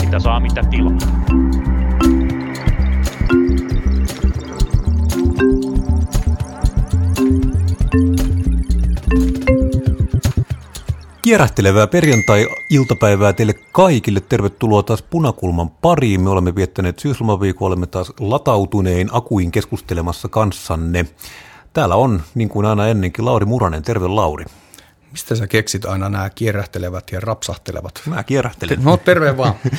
Mitä saa, mitä tilaa. Kierähtelevää perjantai-iltapäivää teille kaikille. Tervetuloa taas Punakulman pariin. Me olemme viettäneet syyslomaviikon, olemme taas latautunein akuin keskustelemassa kanssanne. Täällä on, niin kuin aina ennenkin, Lauri Muranen. Terve Lauri. Mistä sä keksit aina nämä kierähtelevät ja rapsahtelevat? Mä kierähtelen. No terve vaan.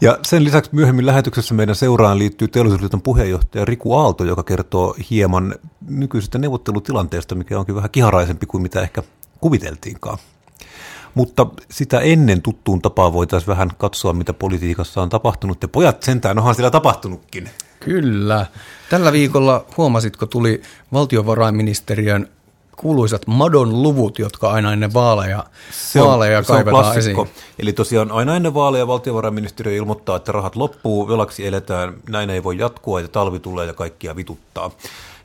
Ja sen lisäksi myöhemmin lähetyksessä meidän seuraan liittyy teollisuusliiton puheenjohtaja Riku Aalto, joka kertoo hieman nykyisestä neuvottelutilanteesta, mikä onkin vähän kiharaisempi kuin mitä ehkä kuviteltiinkaan. Mutta sitä ennen tuttuun tapaan voitaisiin vähän katsoa, mitä politiikassa on tapahtunut. Ja pojat sentään, onhan siellä tapahtunutkin. Kyllä. Tällä viikolla, huomasitko, tuli valtiovarainministeriön kuuluisat Madon luvut, jotka aina ennen vaaleja, Se on, vaaleja se on klassikko. esiin. Eli tosiaan aina ennen vaaleja valtiovarainministeriö ilmoittaa, että rahat loppuu, velaksi eletään, näin ei voi jatkua, ja talvi tulee ja kaikkia vituttaa.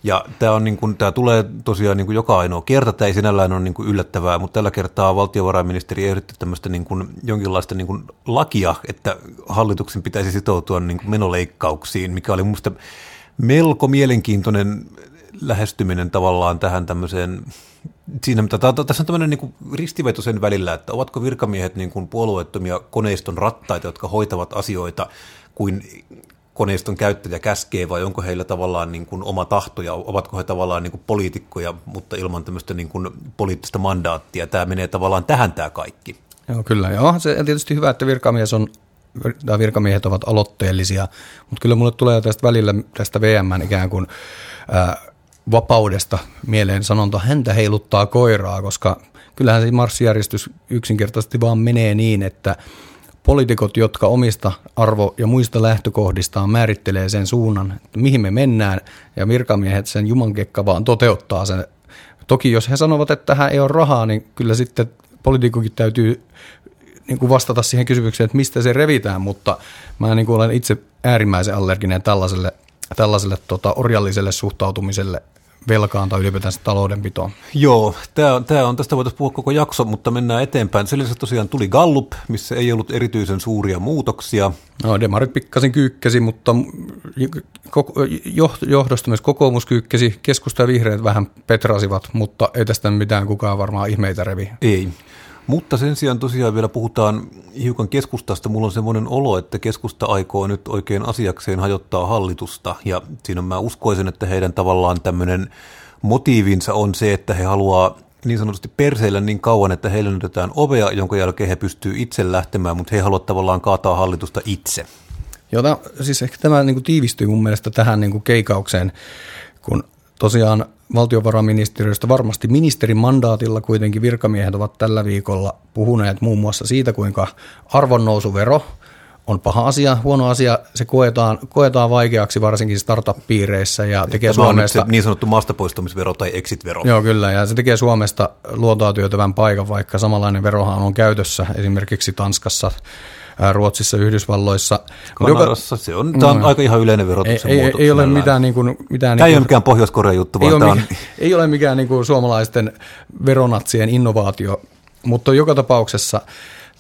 Ja tämä, on niin kuin, tämä tulee tosiaan niin kuin joka ainoa kerta, tämä ei sinällään ole niin kuin yllättävää, mutta tällä kertaa valtiovarainministeri ehdotti tämmöistä niin kuin jonkinlaista niin kuin lakia, että hallituksen pitäisi sitoutua niin kuin menoleikkauksiin, mikä oli minusta melko mielenkiintoinen lähestyminen tavallaan tähän tämmöiseen, siinä, mitä, tässä on tämmöinen niin kuin ristiveto sen välillä, että ovatko virkamiehet niin kuin puolueettomia koneiston rattaita, jotka hoitavat asioita kuin koneiston käyttäjä käskee vai onko heillä tavallaan niin kuin oma tahto ja ovatko he tavallaan niin kuin poliitikkoja, mutta ilman tämmöistä niin kuin poliittista mandaattia. Tämä menee tavallaan tähän tämä kaikki. Joo, kyllä. Joo, se on tietysti hyvä, että virkamies on, tai virkamiehet ovat aloitteellisia, mutta kyllä mulle tulee tästä välillä tästä VM ikään kuin ää, vapaudesta mieleen sanonta, häntä heiluttaa koiraa, koska kyllähän se marssijärjestys yksinkertaisesti vaan menee niin, että poliitikot, jotka omista arvo- ja muista lähtökohdistaan määrittelee sen suunnan, että mihin me mennään, ja virkamiehet sen jumankekka vaan toteuttaa sen. Toki jos he sanovat, että tähän ei ole rahaa, niin kyllä sitten poliitikokin täytyy niin kuin vastata siihen kysymykseen, että mistä se revitään, mutta mä niin kuin olen itse äärimmäisen allerginen tällaiselle, tällaiselle tota, orjalliselle suhtautumiselle velkaan tai ylipäätään taloudenpitoon. Joo, tämä on, tämä on, tästä voitaisiin puhua koko jakso, mutta mennään eteenpäin. Sen lisäksi tosiaan tuli Gallup, missä ei ollut erityisen suuria muutoksia. No, demarit pikkasen kyykkäsi, mutta johdosta myös kokoomus kyykkäsi, keskusta ja vihreät vähän petrasivat, mutta ei tästä mitään kukaan varmaan ihmeitä revi. Ei. Mutta sen sijaan tosiaan vielä puhutaan hiukan keskustasta. Mulla on semmoinen olo, että keskusta aikoo nyt oikein asiakseen hajottaa hallitusta. Ja siinä mä uskoisin, että heidän tavallaan tämmöinen motiivinsa on se, että he haluaa niin sanotusti perseillä niin kauan, että heille näytetään ovea, jonka jälkeen he pystyy itse lähtemään, mutta he haluavat tavallaan kaataa hallitusta itse. Jota, siis ehkä tämä niin kuin tiivistyy mun mielestä tähän niin kuin keikaukseen, kun tosiaan valtiovarainministeriöstä. Varmasti ministerin mandaatilla kuitenkin virkamiehet ovat tällä viikolla puhuneet muun muassa siitä, kuinka arvonnousuvero on paha asia, huono asia, se koetaan, koetaan vaikeaksi varsinkin startup-piireissä ja tekee Tämä Suomesta... on niin sanottu maastapoistumisvero tai exit-vero. Joo, kyllä, ja se tekee Suomesta luontoa työtävän paikan, vaikka samanlainen verohan on käytössä esimerkiksi Tanskassa, Ruotsissa, Yhdysvalloissa. Kanadassa se on, tämä on mm. aika ihan yleinen verotuksen ei, ei, ei ole mitään, niin kuin, mitään tämä niin ei ole mikään Pohjois-Korean juttu, ei vaan ole, tämä on... ei ole mikään niin kuin suomalaisten veronatsien innovaatio, mutta joka tapauksessa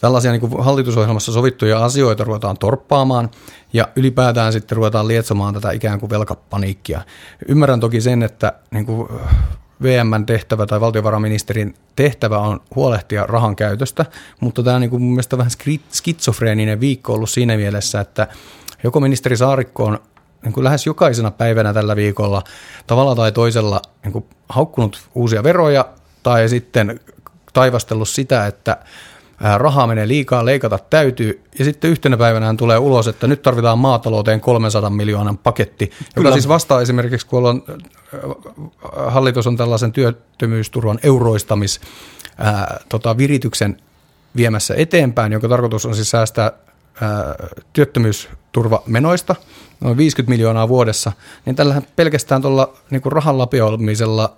tällaisia niin kuin hallitusohjelmassa sovittuja asioita ruvetaan torppaamaan ja ylipäätään sitten ruvetaan lietsomaan tätä ikään kuin velkapaniikkia. Ymmärrän toki sen, että niin kuin VMn tehtävä tai valtiovarainministerin tehtävä on huolehtia rahan käytöstä, mutta tämä on niin kuin mun mielestä vähän skitsofreeninen viikko ollut siinä mielessä, että joko ministeri Saarikko on niin kuin lähes jokaisena päivänä tällä viikolla tavalla tai toisella niin kuin haukkunut uusia veroja tai sitten taivastellut sitä, että rahaa menee liikaa, leikata täytyy, ja sitten yhtenä päivänä hän tulee ulos, että nyt tarvitaan maatalouteen 300 miljoonan paketti, joka Kyllä. siis vastaa esimerkiksi, kun on, hallitus on tällaisen työttömyysturvan euroistamis ää, tota, virityksen viemässä eteenpäin, jonka tarkoitus on siis säästää ää, työttömyysturvamenoista, noin 50 miljoonaa vuodessa, niin tällä pelkästään tuolla niin lapioimisella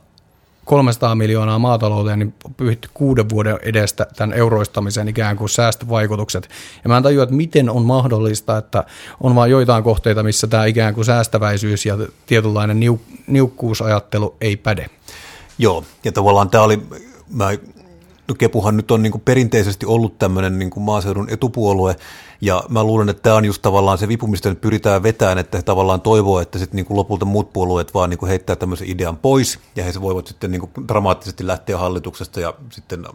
300 miljoonaa maatalouteen, niin pyhitty kuuden vuoden edestä tämän euroistamisen ikään kuin säästövaikutukset. Ja mä en tajua, että miten on mahdollista, että on vain joitain kohteita, missä tämä ikään kuin säästäväisyys ja tietynlainen niuk- niukkuusajattelu ei päde. Joo, ja tavallaan tämä oli, mä No Kepuhan nyt on niin kuin perinteisesti ollut tämmöinen niin kuin maaseudun etupuolue, ja mä luulen, että tämä on just tavallaan se vipu, mistä nyt pyritään vetämään, että he tavallaan toivoo, että sitten niin kuin lopulta muut puolueet vaan niin kuin heittää tämmöisen idean pois, ja he se voivat sitten niin kuin dramaattisesti lähteä hallituksesta, ja sitten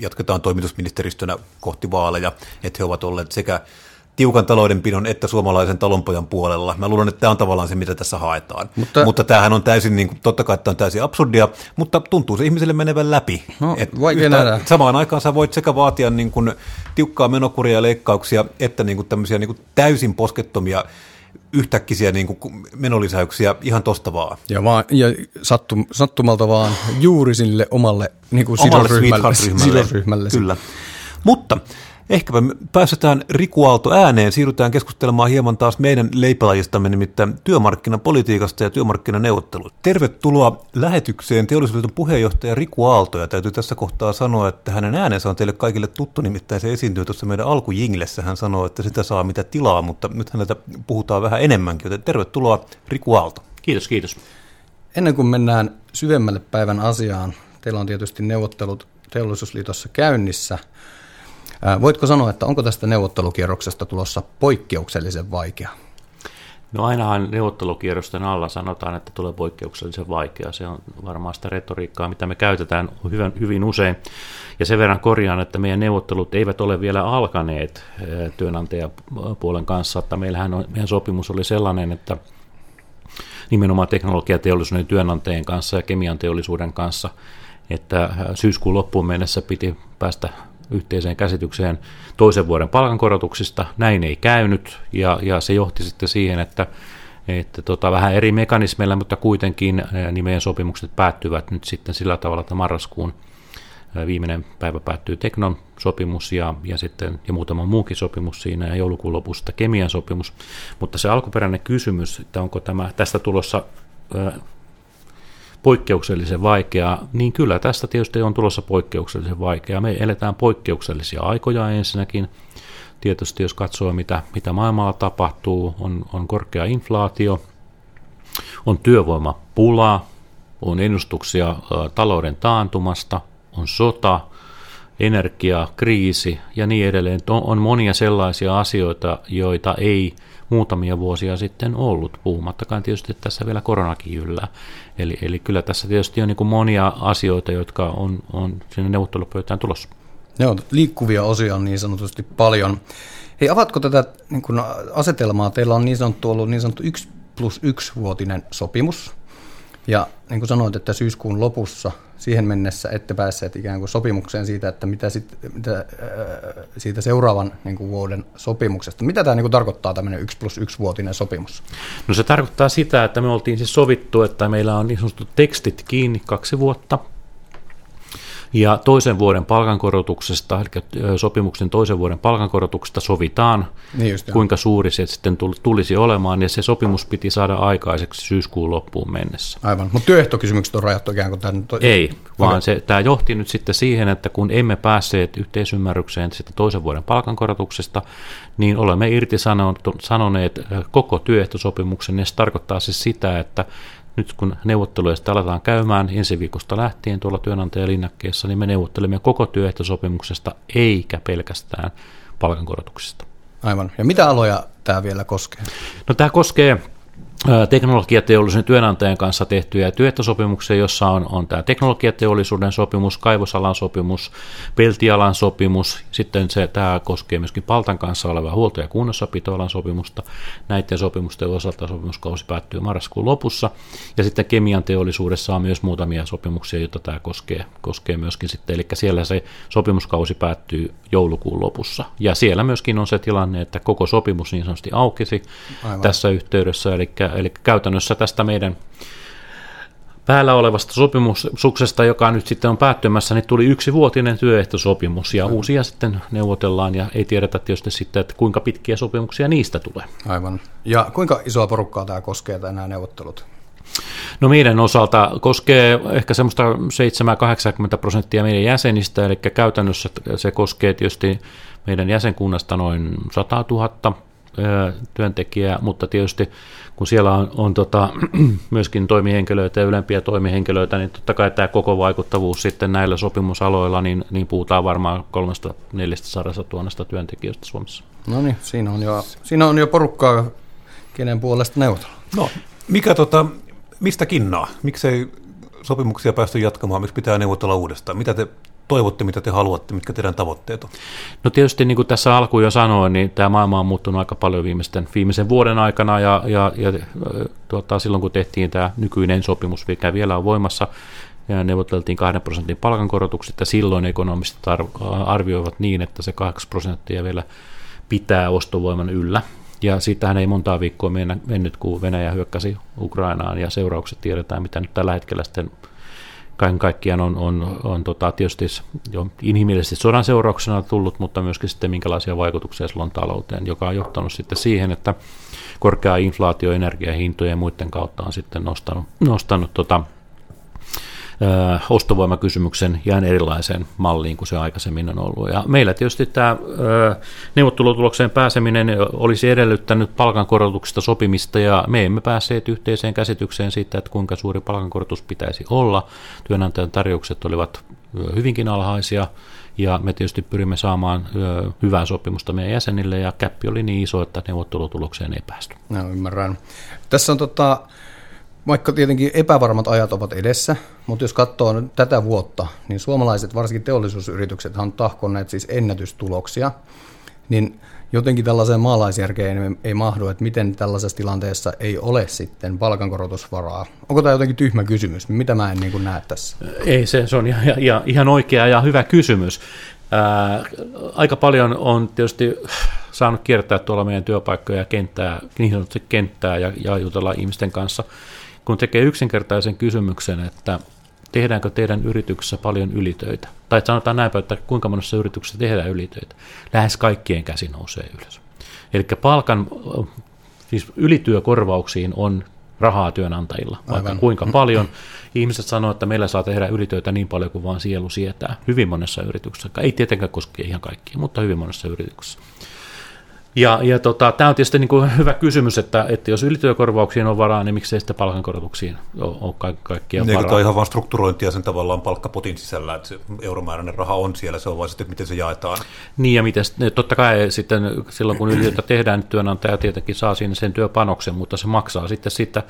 jatketaan toimitusministeristönä kohti vaaleja, että he ovat olleet sekä tiukan taloudenpidon että suomalaisen talonpojan puolella. Mä luulen, että tämä on tavallaan se, mitä tässä haetaan. Mutta, mutta tämähän on täysin, niin kuin, totta kai tämä on täysin absurdia, mutta tuntuu se ihmiselle menevän läpi. No, Et yhtä, samaan aikaan sä voit sekä vaatia niin kuin, tiukkaa menokuria ja leikkauksia, että niin kuin, tämmöisiä niin kuin, täysin poskettomia yhtäkkisiä niin kuin menolisäyksiä ihan tosta vaan. Ja, vaan, ja sattum, sattumalta vaan juuri sille omalle, niin kuin omalle sidosryhmälle, sidosryhmälle. Kyllä. Mutta Ehkäpä me päästetään Riku Aalto ääneen, siirrytään keskustelemaan hieman taas meidän leipälajistamme, nimittäin työmarkkinapolitiikasta ja työmarkkinaneuvotteluista. Tervetuloa lähetykseen teollisuuden puheenjohtaja Riku Aalto, ja täytyy tässä kohtaa sanoa, että hänen äänensä on teille kaikille tuttu, nimittäin se esiintyy tuossa meidän alkujinglessä. Hän sanoo, että sitä saa mitä tilaa, mutta nyt häneltä puhutaan vähän enemmänkin, joten tervetuloa Riku Aalto. Kiitos, kiitos. Ennen kuin mennään syvemmälle päivän asiaan, teillä on tietysti neuvottelut teollisuusliitossa käynnissä – Voitko sanoa, että onko tästä neuvottelukierroksesta tulossa poikkeuksellisen vaikea? No ainahan neuvottelukierrosten alla sanotaan, että tulee poikkeuksellisen vaikea. Se on varmaan sitä retoriikkaa, mitä me käytetään hyvin, hyvin usein. Ja sen verran korjaan, että meidän neuvottelut eivät ole vielä alkaneet työnantajapuolen kanssa. Että meillähän on, meidän sopimus oli sellainen, että nimenomaan teknologiateollisuuden työnantajien kanssa ja kemian teollisuuden kanssa, että syyskuun loppuun mennessä piti päästä yhteiseen käsitykseen toisen vuoden palkankorotuksista. Näin ei käynyt ja, ja se johti sitten siihen, että, että tota, vähän eri mekanismeilla, mutta kuitenkin niin meidän sopimukset päättyvät nyt sitten sillä tavalla, että marraskuun viimeinen päivä päättyy Teknon sopimus ja, ja sitten ja muutama muukin sopimus siinä ja joulukuun lopussa kemian sopimus. Mutta se alkuperäinen kysymys, että onko tämä tästä tulossa poikkeuksellisen vaikeaa, niin kyllä tästä tietysti on tulossa poikkeuksellisen vaikeaa. Me eletään poikkeuksellisia aikoja ensinnäkin. Tietysti jos katsoo, mitä, mitä maailmalla tapahtuu, on, on korkea inflaatio, on työvoimapula, on ennustuksia ä, talouden taantumasta, on sota, energia, kriisi ja niin edelleen. On, on monia sellaisia asioita, joita ei muutamia vuosia sitten ollut, puhumattakaan tietysti tässä vielä koronakin yllä. Eli, eli kyllä tässä tietysti on niin kuin monia asioita, jotka on, on sinne neuvottelupöytään tulossa. Joo, liikkuvia osia on niin sanotusti paljon. Hei, avatko tätä niin asetelmaa? Teillä on niin sanottu ollut niin sanottu 1 plus 1 vuotinen sopimus. Ja niin kuin sanoit, että syyskuun lopussa siihen mennessä ette päässeet ikään kuin sopimukseen siitä, että mitä, sit, mitä siitä seuraavan niin kuin vuoden sopimuksesta. Mitä tämä niin kuin tarkoittaa tämmöinen 1 plus 1 vuotinen sopimus? No se tarkoittaa sitä, että me oltiin siis sovittu, että meillä on niin sanottu tekstit kiinni kaksi vuotta – ja toisen vuoden palkankorotuksesta, eli sopimuksen toisen vuoden palkankorotuksesta sovitaan, niin just, kuinka suuri se sitten tulisi olemaan, ja se sopimus piti saada aikaiseksi syyskuun loppuun mennessä. Aivan, mutta työehtokysymykset on rajattu ikään kuin tämän... To- Ei, vaan okay. se, tämä johti nyt sitten siihen, että kun emme päässeet yhteisymmärrykseen sitten toisen vuoden palkankorotuksesta, niin olemme irtisanoneet koko työehtosopimuksen, ja se tarkoittaa siis sitä, että nyt kun neuvotteluja sitten aletaan käymään ensi viikosta lähtien tuolla työnantajalinnakkeessa, niin me neuvottelemme koko työehtosopimuksesta eikä pelkästään palkankorotuksista. Aivan. Ja mitä aloja tämä vielä koskee? No tämä koskee teknologiateollisuuden työnantajan kanssa tehtyjä työehtosopimuksia, jossa on, on tämä teknologiateollisuuden sopimus, kaivosalan sopimus, peltialan sopimus, sitten se, tämä koskee myöskin Paltan kanssa olevaa huolto- ja kunnossapitoalan sopimusta. Näiden sopimusten osalta sopimuskausi päättyy marraskuun lopussa, ja sitten kemian teollisuudessa on myös muutamia sopimuksia, joita tämä koskee, koskee myöskin sitten, eli siellä se sopimuskausi päättyy joulukuun lopussa, ja siellä myöskin on se tilanne, että koko sopimus niin sanotusti aukesi Aivan. tässä yhteydessä, eli eli käytännössä tästä meidän päällä olevasta sopimuksesta, joka nyt sitten on päättymässä, niin tuli yksi vuotinen työehtosopimus ja Aivan. uusia sitten neuvotellaan ja ei tiedetä tietysti sitten, että kuinka pitkiä sopimuksia niistä tulee. Aivan. Ja kuinka isoa porukkaa tämä koskee nämä neuvottelut? No meidän osalta koskee ehkä semmoista 7-80 prosenttia meidän jäsenistä, eli käytännössä se koskee tietysti meidän jäsenkunnasta noin 100 000 työntekijää, mutta tietysti kun siellä on, on tota, myöskin toimihenkilöitä ja ylempiä toimihenkilöitä, niin totta kai tämä koko vaikuttavuus sitten näillä sopimusaloilla, niin, niin puhutaan varmaan 300 400 000 työntekijöistä Suomessa. No niin, siinä on jo, siinä on jo porukkaa, kenen puolesta neuvotella. No, mikä tota, mistä kinnaa? Miksei sopimuksia päästy jatkamaan? Miksi pitää neuvotella uudestaan? Mitä te toivotte, mitä te haluatte, mitkä teidän tavoitteet on? No tietysti niin kuin tässä alkuun jo sanoin, niin tämä maailma on muuttunut aika paljon viimeisten, viimeisen vuoden aikana ja, ja, ja tuota, silloin kun tehtiin tämä nykyinen sopimus, mikä vielä on voimassa, ja neuvoteltiin 2 prosentin palkankorotukset ja silloin ekonomistit arvioivat niin, että se 8 prosenttia vielä pitää ostovoiman yllä. Ja siitähän ei montaa viikkoa mennyt, kun Venäjä hyökkäsi Ukrainaan ja seuraukset tiedetään, mitä nyt tällä hetkellä sitten kaiken kaikkiaan on, on, on tota, tietysti jo inhimillisesti sodan seurauksena tullut, mutta myöskin sitten minkälaisia vaikutuksia sillä on talouteen, joka on johtanut sitten siihen, että korkea inflaatio energiahintojen ja muiden kautta on sitten nostanut, nostanut tota, ostovoimakysymyksen ihan erilaiseen malliin kuin se aikaisemmin on ollut. Ja meillä tietysti tämä neuvottelutulokseen pääseminen olisi edellyttänyt palkankorotuksesta sopimista ja me emme päässeet yhteiseen käsitykseen siitä, että kuinka suuri palkankorotus pitäisi olla. Työnantajan tarjoukset olivat hyvinkin alhaisia ja me tietysti pyrimme saamaan hyvää sopimusta meidän jäsenille ja käppi oli niin iso, että neuvottelutulokseen ei päästy. No, ymmärrän. Tässä on tota, vaikka tietenkin epävarmat ajat ovat edessä, mutta jos katsoo nyt tätä vuotta, niin suomalaiset, varsinkin teollisuusyritykset, on tahkonneet siis ennätystuloksia, niin jotenkin tällaiseen maalaisjärkeen ei, mahdu, että miten tällaisessa tilanteessa ei ole sitten palkankorotusvaraa. Onko tämä jotenkin tyhmä kysymys? Mitä mä en niin näe tässä? Ei, se, se on ihan, ihan, ihan oikea ja hyvä kysymys. Ää, aika paljon on tietysti saanut kiertää tuolla meidän työpaikkoja ja kenttää, niin sanotusti kenttää ja, ja jutella ihmisten kanssa – kun tekee yksinkertaisen kysymyksen, että tehdäänkö teidän yrityksessä paljon ylitöitä, tai sanotaan näinpä, että kuinka monessa yrityksessä tehdään ylitöitä, lähes kaikkien käsi nousee ylös. Eli palkan, siis ylityökorvauksiin on rahaa työnantajilla, vaikka Aivan. kuinka paljon. Ihmiset sanoo, että meillä saa tehdä ylitöitä niin paljon kuin vaan sielu sietää. Hyvin monessa yrityksessä. Ei tietenkään koske ihan kaikkia, mutta hyvin monessa yrityksessä. Ja, ja tota, tämä on tietysti niin kuin hyvä kysymys, että, että jos ylityökorvauksiin on varaa, niin miksei sitten palkankorotuksiin ole, ole ka- kaikkia niin, varaa. Tämä on ihan vain strukturointia sen tavallaan palkkapotin sisällä, että se euromääräinen raha on siellä, se on vain sitten, miten se jaetaan. Niin ja miten, totta kai sitten silloin kun ylityötä tehdään, niin työnantaja tietenkin saa siinä sen työpanoksen, mutta se maksaa sitten siitä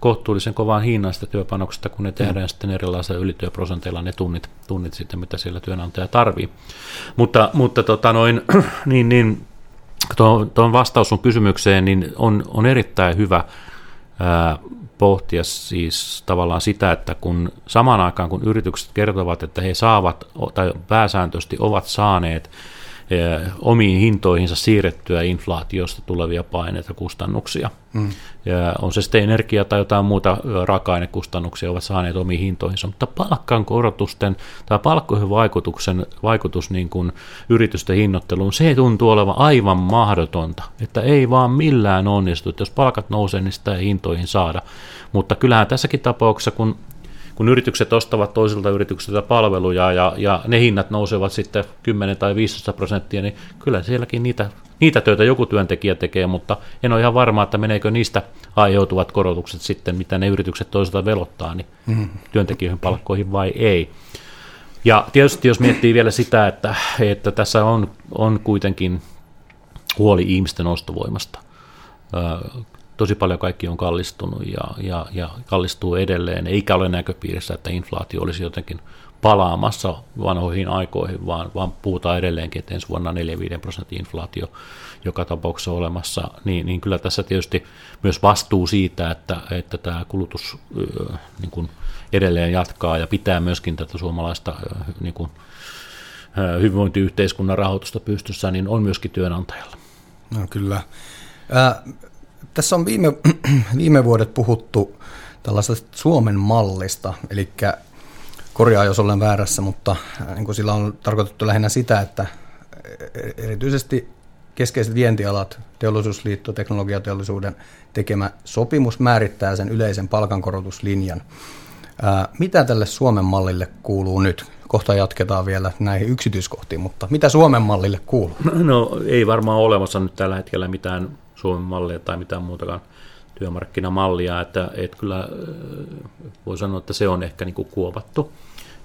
kohtuullisen kovaan hinnan sitä työpanoksesta, kun ne tehdään mm. sitten erilaisilla ylityöprosenteilla ne tunnit, tunnit sitten, mitä siellä työnantaja tarvii. Mutta, mutta tota noin, niin, niin tuon vastaus sun kysymykseen niin on, on erittäin hyvä ää, pohtia siis tavallaan sitä, että kun samaan aikaan kun yritykset kertovat, että he saavat tai pääsääntöisesti ovat saaneet omiin hintoihinsa siirrettyä inflaatiosta tulevia paineita kustannuksia. Mm. Ja on se sitten energia tai jotain muuta raaka-ainekustannuksia ovat saaneet omiin hintoihinsa, mutta palkkan korotusten tai palkkoihin vaikutuksen, vaikutus niin kuin yritysten hinnoitteluun, se tuntuu olevan aivan mahdotonta, että ei vaan millään onnistu, että jos palkat nousee, niin sitä ei hintoihin saada. Mutta kyllähän tässäkin tapauksessa, kun kun yritykset ostavat toisilta yrityksiltä palveluja ja, ja ne hinnat nousevat sitten 10 tai 15 prosenttia, niin kyllä sielläkin niitä, niitä töitä joku työntekijä tekee, mutta en ole ihan varma, että meneekö niistä aiheutuvat korotukset sitten, mitä ne yritykset toisilta velottaa, niin mm. työntekijöihin palkkoihin vai ei. Ja tietysti jos miettii vielä sitä, että, että tässä on, on kuitenkin huoli ihmisten ostovoimasta tosi paljon kaikki on kallistunut ja, ja, ja kallistuu edelleen, eikä ole näköpiirissä, että inflaatio olisi jotenkin palaamassa vanhoihin aikoihin, vaan, vaan puhutaan edelleenkin, että ensi vuonna 4-5 prosentin inflaatio joka tapauksessa olemassa, niin, niin kyllä tässä tietysti myös vastuu siitä, että, että tämä kulutus niin kuin edelleen jatkaa ja pitää myöskin tätä suomalaista niin kuin, hyvinvointiyhteiskunnan rahoitusta pystyssä, niin on myöskin työnantajalla. No kyllä. Tässä on viime, viime vuodet puhuttu tällaisesta Suomen mallista, eli korjaa jos olen väärässä, mutta äh, niin kuin sillä on tarkoitettu lähinnä sitä, että e-, erityisesti keskeiset vientialat, teollisuusliitto, teknologiateollisuuden tekemä sopimus määrittää sen yleisen palkankorotuslinjan. Ää, mitä tälle Suomen mallille kuuluu nyt? Kohta jatketaan vielä näihin yksityiskohtiin, mutta mitä Suomen mallille kuuluu? No ei varmaan olemassa nyt tällä hetkellä mitään Suomen mallia tai mitään muutakaan työmarkkinamallia, että, että kyllä voi sanoa, että se on ehkä niin kuin kuovattu.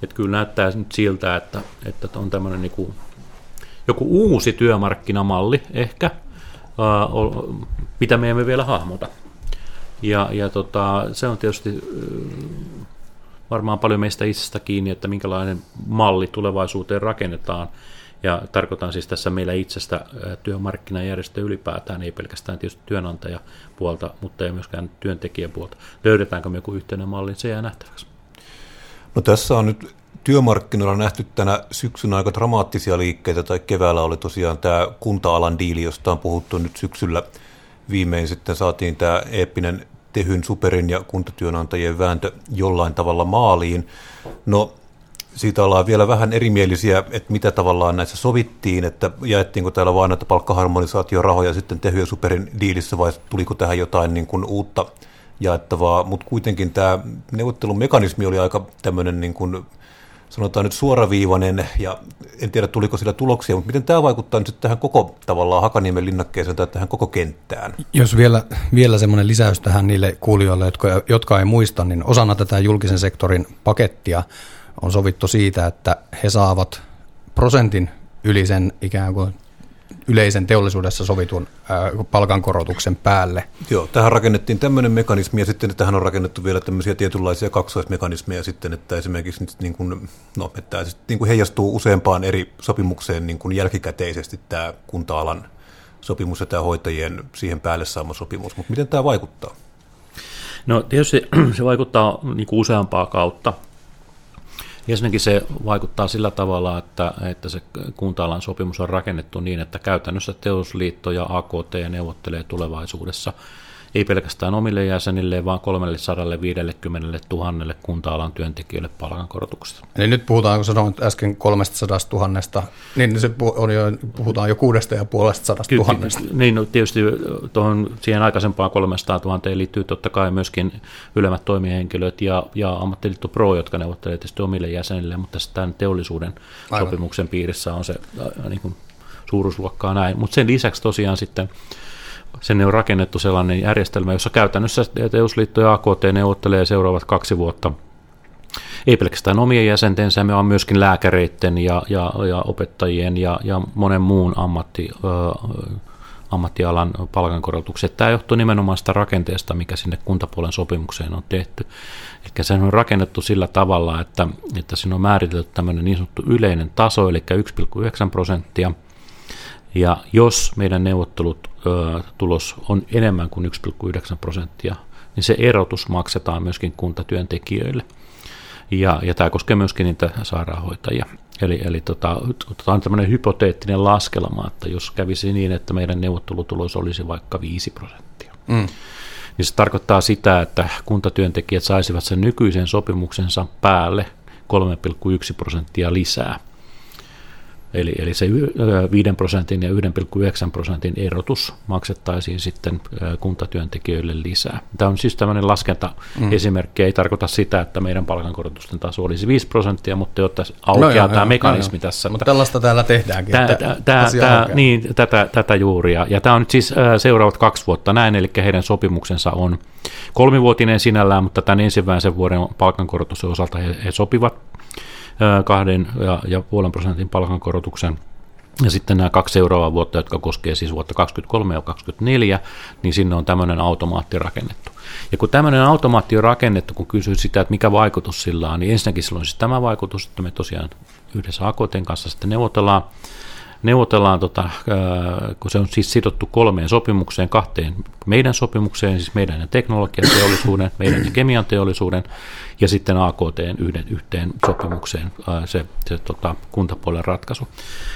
Että kyllä näyttää nyt siltä, että, että on tämmöinen niin kuin joku uusi työmarkkinamalli ehkä, mitä me emme vielä hahmota. Ja, ja tota, se on tietysti varmaan paljon meistä itsestä kiinni, että minkälainen malli tulevaisuuteen rakennetaan. Ja tarkoitan siis tässä meillä itsestä työmarkkinajärjestö ylipäätään, ei pelkästään tietysti työnantajapuolta, mutta ei myöskään työntekijäpuolta. Löydetäänkö me joku yhteinen malli, se jää nähtäväksi. No tässä on nyt työmarkkinoilla nähty tänä syksynä aika dramaattisia liikkeitä, tai keväällä oli tosiaan tämä kunta-alan diili, josta on puhuttu nyt syksyllä. Viimein sitten saatiin tämä eeppinen Tehyn, Superin ja kuntatyönantajien vääntö jollain tavalla maaliin. No siitä ollaan vielä vähän erimielisiä, että mitä tavallaan näissä sovittiin, että jaettiinko täällä vain näitä palkkaharmonisaatiorahoja sitten Tehy ja Superin diilissä vai tuliko tähän jotain niin kuin uutta jaettavaa, mutta kuitenkin tämä neuvottelumekanismi oli aika tämmöinen niin kuin sanotaan nyt suoraviivainen, ja en tiedä tuliko sillä tuloksia, mutta miten tämä vaikuttaa nyt tähän koko tavallaan Hakaniemen linnakkeeseen tai tähän koko kenttään? Jos vielä, vielä semmoinen lisäys tähän niille kuulijoille, jotka, jotka ei muista, niin osana tätä julkisen sektorin pakettia on sovittu siitä, että he saavat prosentin yli sen ikään kuin yleisen teollisuudessa sovitun palkankorotuksen päälle. Joo, tähän rakennettiin tämmöinen mekanismi ja sitten tähän on rakennettu vielä tämmöisiä tietynlaisia kaksoismekanismeja sitten, että esimerkiksi niin kuin, no, että niin kuin heijastuu useampaan eri sopimukseen niin kuin jälkikäteisesti tämä kunta-alan sopimus ja tämä hoitajien siihen päälle saama sopimus, mutta miten tämä vaikuttaa? No tietysti se vaikuttaa niin kuin useampaa kautta. Ensinnäkin se vaikuttaa sillä tavalla, että, että se kunta sopimus on rakennettu niin, että käytännössä teollisuusliitto ja AKT neuvottelee tulevaisuudessa ei pelkästään omille jäsenille, vaan 350 000 kunta-alan työntekijöille palkankorotuksesta. Eli nyt puhutaan, kun sanoit äsken 300 000, niin se on jo, puhutaan jo 650 000. Niin, no, tietysti tuohon, siihen aikaisempaan 300 000 liittyy totta kai myöskin ylemmät toimihenkilöt ja, ja ammattiliitto Pro, jotka neuvottelevat tietysti omille jäsenille, mutta tämän teollisuuden Aivan. sopimuksen piirissä on se niin kuin, suuruusluokkaa näin. Mutta sen lisäksi tosiaan sitten Sen on rakennettu sellainen järjestelmä, jossa käytännössä Teusliitto ja AKT neuvottelee seuraavat kaksi vuotta ei pelkästään omien jäsentensä, vaan myöskin lääkäreiden ja, ja, ja opettajien ja, ja monen muun ammatti, ö, ammattialan palkankorotukset. Tämä johtuu nimenomaan sitä rakenteesta, mikä sinne kuntapuolen sopimukseen on tehty. Eli se on rakennettu sillä tavalla, että, että siinä on määritelty tämmöinen niin sanottu yleinen taso, eli 1,9 prosenttia – ja jos meidän neuvottelut ö, tulos on enemmän kuin 1,9 prosenttia, niin se erotus maksetaan myöskin kuntatyöntekijöille. Ja, ja tämä koskee myöskin niitä sairaanhoitajia. Eli, eli tota, tota on tämmöinen hypoteettinen laskelma, että jos kävisi niin, että meidän neuvottelutulos olisi vaikka 5 prosenttia, mm. niin se tarkoittaa sitä, että kuntatyöntekijät saisivat sen nykyisen sopimuksensa päälle 3,1 prosenttia lisää. Eli, eli se 5 prosentin ja 1,9 prosentin erotus maksettaisiin sitten kuntatyöntekijöille lisää. Tämä on siis tämmöinen laskentaesimerkki, mm. ei tarkoita sitä, että meidän palkankorotusten taso olisi 5 prosenttia, mutta jotta aukeaa no joo, tämä joo, mekanismi joo. tässä. Mutta tällaista täällä tehdäänkin. Tämä, tämä, tämä, tämä, niin, tätä, tätä juuri, ja, ja tämä on nyt siis seuraavat kaksi vuotta näin, eli heidän sopimuksensa on kolmivuotinen sinällään, mutta tämän ensimmäisen vuoden palkankorotuksen osalta he, he sopivat kahden ja, ja puolen prosentin palkankorotuksen ja sitten nämä kaksi seuraavaa vuotta, jotka koskee siis vuotta 2023 ja 2024, niin sinne on tämmöinen automaatti rakennettu. Ja kun tämmöinen automaatti on rakennettu, kun kysyy sitä, että mikä vaikutus sillä on, niin ensinnäkin sillä on siis tämä vaikutus, että me tosiaan yhdessä AKTn kanssa sitten neuvotellaan neuvotellaan, tota, kun se on siis sidottu kolmeen sopimukseen, kahteen meidän sopimukseen, siis meidän ja teknologiateollisuuden, meidän ja kemian teollisuuden, ja sitten AKT yhden yhteen sopimukseen se, se tota, kuntapuolen ratkaisu.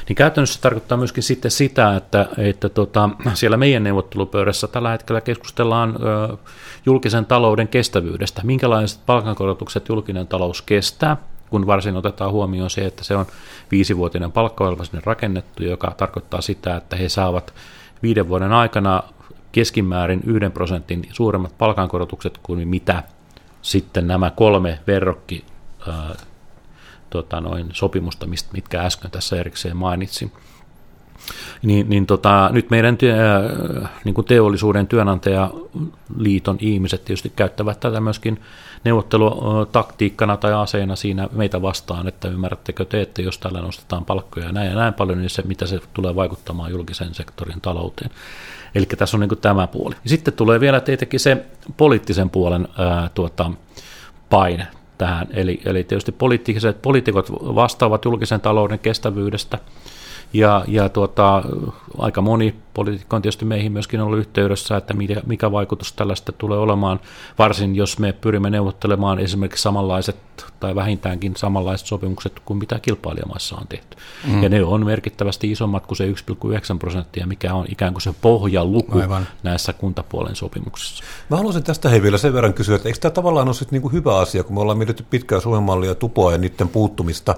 Niin käytännössä se tarkoittaa myöskin sitten sitä, että, että tota, siellä meidän neuvottelupöydässä tällä hetkellä keskustellaan ö, julkisen talouden kestävyydestä, minkälaiset palkankorotukset julkinen talous kestää, kun varsin otetaan huomioon se, että se on viisivuotinen palkkaohjelma sinne rakennettu, joka tarkoittaa sitä, että he saavat viiden vuoden aikana keskimäärin yhden prosentin suuremmat palkankorotukset kuin mitä sitten nämä kolme verrokki ää, tota noin, sopimusta, mitkä äsken tässä erikseen mainitsin. Niin, niin tota, nyt meidän työ, niin kuin teollisuuden työnantajaliiton ihmiset tietysti käyttävät tätä myöskin neuvottelutaktiikkana tai aseena siinä meitä vastaan, että ymmärrättekö te, että jos tällä nostetaan palkkoja ja näin ja näin paljon, niin se, mitä se tulee vaikuttamaan julkisen sektorin talouteen. Eli tässä on niin tämä puoli. Sitten tulee vielä tietenkin se poliittisen puolen ää, tuota, paine tähän. Eli, eli tietysti poliittiset, poliitikot vastaavat julkisen talouden kestävyydestä, ja, ja tuota, aika moni poliitikko on tietysti meihin myöskin ollut yhteydessä, että mikä, vaikutus tällaista tulee olemaan, varsin jos me pyrimme neuvottelemaan esimerkiksi samanlaiset tai vähintäänkin samanlaiset sopimukset kuin mitä kilpailijamaissa on tehty. Mm. Ja ne on merkittävästi isommat kuin se 1,9 prosenttia, mikä on ikään kuin se pohjaluku Aivan. näissä kuntapuolen sopimuksissa. Mä haluaisin tästä hei vielä sen verran kysyä, että eikö tämä tavallaan ole sitten niin hyvä asia, kun me ollaan mietitty pitkää Suomen mallia tupoa ja niiden puuttumista,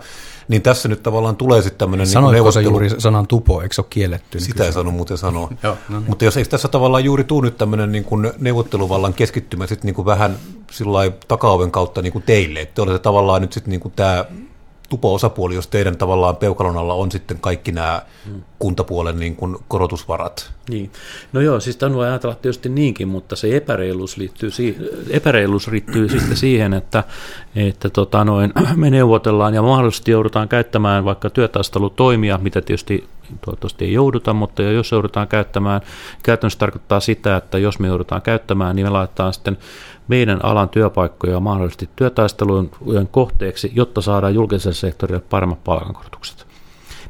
niin tässä nyt tavallaan tulee sitten tämmöinen niin neuvottelu. juuri sanan tupo, eikö se ole kielletty? Sitä ei saanut muuten sanoa. Joo, no niin. Mutta jos eikö tässä tavallaan juuri tuu nyt tämmöinen niin kuin neuvotteluvallan keskittymä sitten niin kuin vähän sillä takaoven kautta niin kuin teille, että te olette tavallaan nyt sitten niin kuin tämä tupo-osapuoli, jos teidän tavallaan peukalon alla on sitten kaikki nämä kuntapuolen niin kuin korotusvarat. Niin. No joo, siis tämä voi ajatella tietysti niinkin, mutta se epäreiluus liittyy, epäreiluus liittyy sitten siihen, että, että tota noin, me neuvotellaan ja mahdollisesti joudutaan käyttämään vaikka työtaistelutoimia, mitä tietysti toivottavasti ei jouduta, mutta jos joudutaan käyttämään, käytännössä tarkoittaa sitä, että jos me joudutaan käyttämään, niin me laitetaan sitten meidän alan työpaikkoja mahdollisesti työtaistelujen kohteeksi, jotta saadaan julkiselle sektorille paremmat palkankorotukset.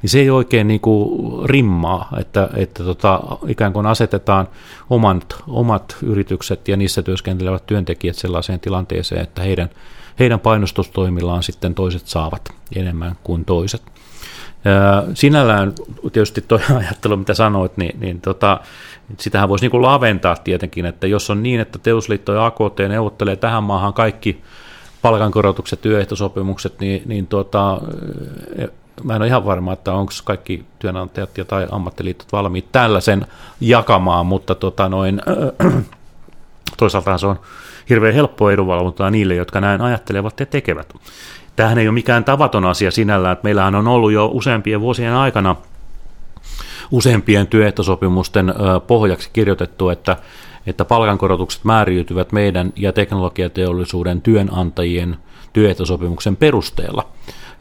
Niin se ei oikein niin kuin rimmaa, että, että tota, ikään kuin asetetaan omat, omat yritykset ja niissä työskentelevät työntekijät sellaiseen tilanteeseen, että heidän, heidän painostustoimillaan sitten toiset saavat enemmän kuin toiset. Sinällään tietysti tuo ajattelu, mitä sanoit, niin, niin tota, sitähän voisi niin laventaa tietenkin, että jos on niin, että Teusliitto ja AKT neuvottelee tähän maahan kaikki palkankorotukset, työehtosopimukset, niin, niin tuota, mä en ole ihan varma, että onko kaikki työnantajat ja tai ammattiliitot valmiit tällaisen jakamaan, mutta tota noin, toisaalta se on hirveän helppoa edunvalvontaa niille, jotka näin ajattelevat ja tekevät. Tämähän ei ole mikään tavaton asia sinällään, että meillähän on ollut jo useampien vuosien aikana useampien työehtosopimusten pohjaksi kirjoitettu, että, että palkankorotukset määriytyvät meidän ja teknologiateollisuuden työnantajien työehtosopimuksen perusteella.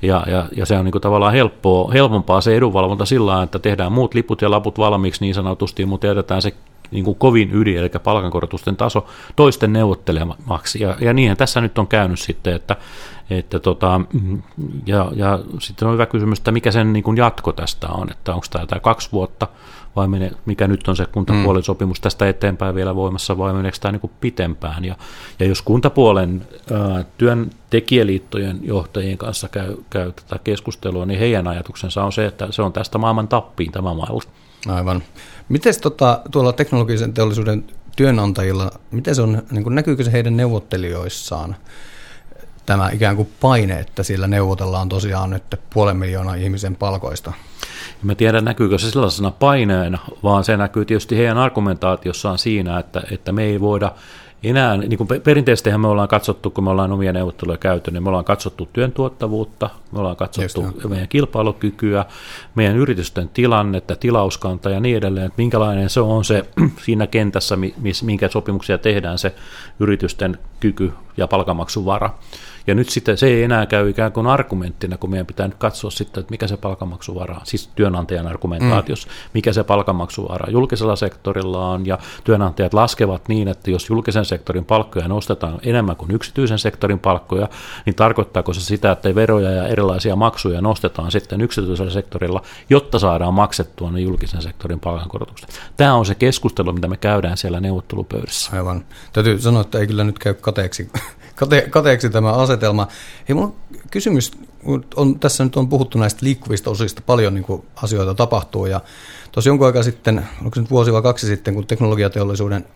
Ja, ja, ja se on niin tavallaan helppoa, helpompaa se edunvalvonta sillä että tehdään muut liput ja laput valmiiksi niin sanotusti, mutta jätetään se niin kuin kovin ydin, eli palkankorotusten taso toisten neuvottelemaksi. Ja, ja niinhän tässä nyt on käynyt sitten, että, että tota, ja, ja sitten on hyvä kysymys, että mikä sen niin kuin jatko tästä on, että onko tämä, tämä kaksi vuotta vai mene, mikä nyt on se kuntapuolen mm. sopimus tästä eteenpäin vielä voimassa vai meneekö tämä niin kuin pitempään. Ja, ja jos kuntapuolen ää, työntekijäliittojen johtajien kanssa käy, käy tätä keskustelua, niin heidän ajatuksensa on se, että se on tästä maailman tappiin tämä maailma. Aivan. Miten tota, tuolla teknologisen teollisuuden työnantajilla, miten se on, niin kuin näkyykö se heidän neuvottelijoissaan tämä ikään kuin paine, että siellä neuvotellaan tosiaan nyt puolen miljoonaa ihmisen palkoista? Mä tiedän, näkyykö se sellaisena paineena, vaan se näkyy tietysti heidän argumentaatiossaan siinä, että, että me ei voida enää, niin kuin perinteisesti me ollaan katsottu, kun me ollaan omia neuvotteluja käyty, niin me ollaan katsottu työn tuottavuutta, me ollaan katsottu Just meidän kilpailukykyä, meidän yritysten tilannetta, tilauskanta ja niin edelleen, että minkälainen se on se siinä kentässä, minkä sopimuksia tehdään se yritysten kyky ja palkanmaksuvara. Ja nyt sitten se ei enää käy ikään kuin argumenttina, kun meidän pitää nyt katsoa sitten, että mikä se palkanmaksuvara, siis työnantajan argumentaatiossa, mm. mikä se palkanmaksuvara julkisella sektorilla on, ja työnantajat laskevat niin, että jos julkisen sektorin palkkoja nostetaan enemmän kuin yksityisen sektorin palkkoja, niin tarkoittaako se sitä, että veroja ja erilaisia maksuja nostetaan sitten yksityisellä sektorilla, jotta saadaan maksettua ne julkisen sektorin palkankorotukset. Tämä on se keskustelu, mitä me käydään siellä neuvottelupöydässä. Aivan. Täytyy sanoa, että ei kyllä nyt käy kateeksi kate, kateeksi tämä asetelma. Hei, mulla on kysymys, on, tässä nyt on puhuttu näistä liikkuvista osista, paljon niin kuin asioita tapahtuu ja tuossa jonkun aikaa sitten, onko nyt vuosi vai kaksi sitten, kun teknologiateollisuuden,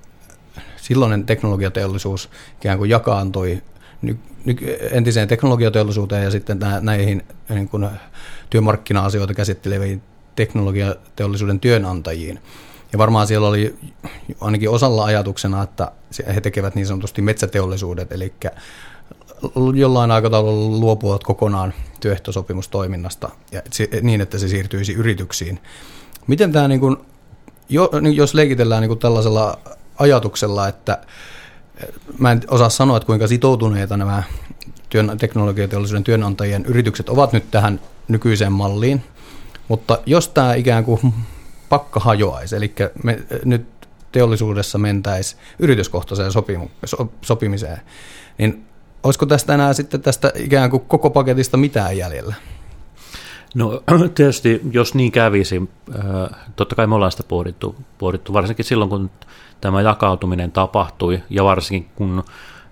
silloinen teknologiateollisuus ikään kuin jakaantui ny, ny, entiseen teknologiateollisuuteen ja sitten näihin niin kuin työmarkkina-asioita käsitteleviin teknologiateollisuuden työnantajiin. Ja varmaan siellä oli ainakin osalla ajatuksena, että he tekevät niin sanotusti metsäteollisuudet, eli jollain aikataululla luopuvat kokonaan työehtosopimustoiminnasta ja niin, että se siirtyisi yrityksiin. Miten tämä, niin kuin, jo, jos leikitellään niin kuin tällaisella ajatuksella, että mä en osaa sanoa, että kuinka sitoutuneita nämä työn, teknologiateollisuuden työnantajien yritykset ovat nyt tähän nykyiseen malliin, mutta jos tämä ikään kuin pakka hajoaisi, eli me nyt teollisuudessa mentäisi yrityskohtaiseen sopimu, so, sopimiseen, niin olisiko tästä enää sitten tästä ikään kuin koko paketista mitään jäljellä? No tietysti, jos niin kävisi, totta kai me ollaan sitä pohdittu, pohdittu varsinkin silloin, kun tämä jakautuminen tapahtui, ja varsinkin kun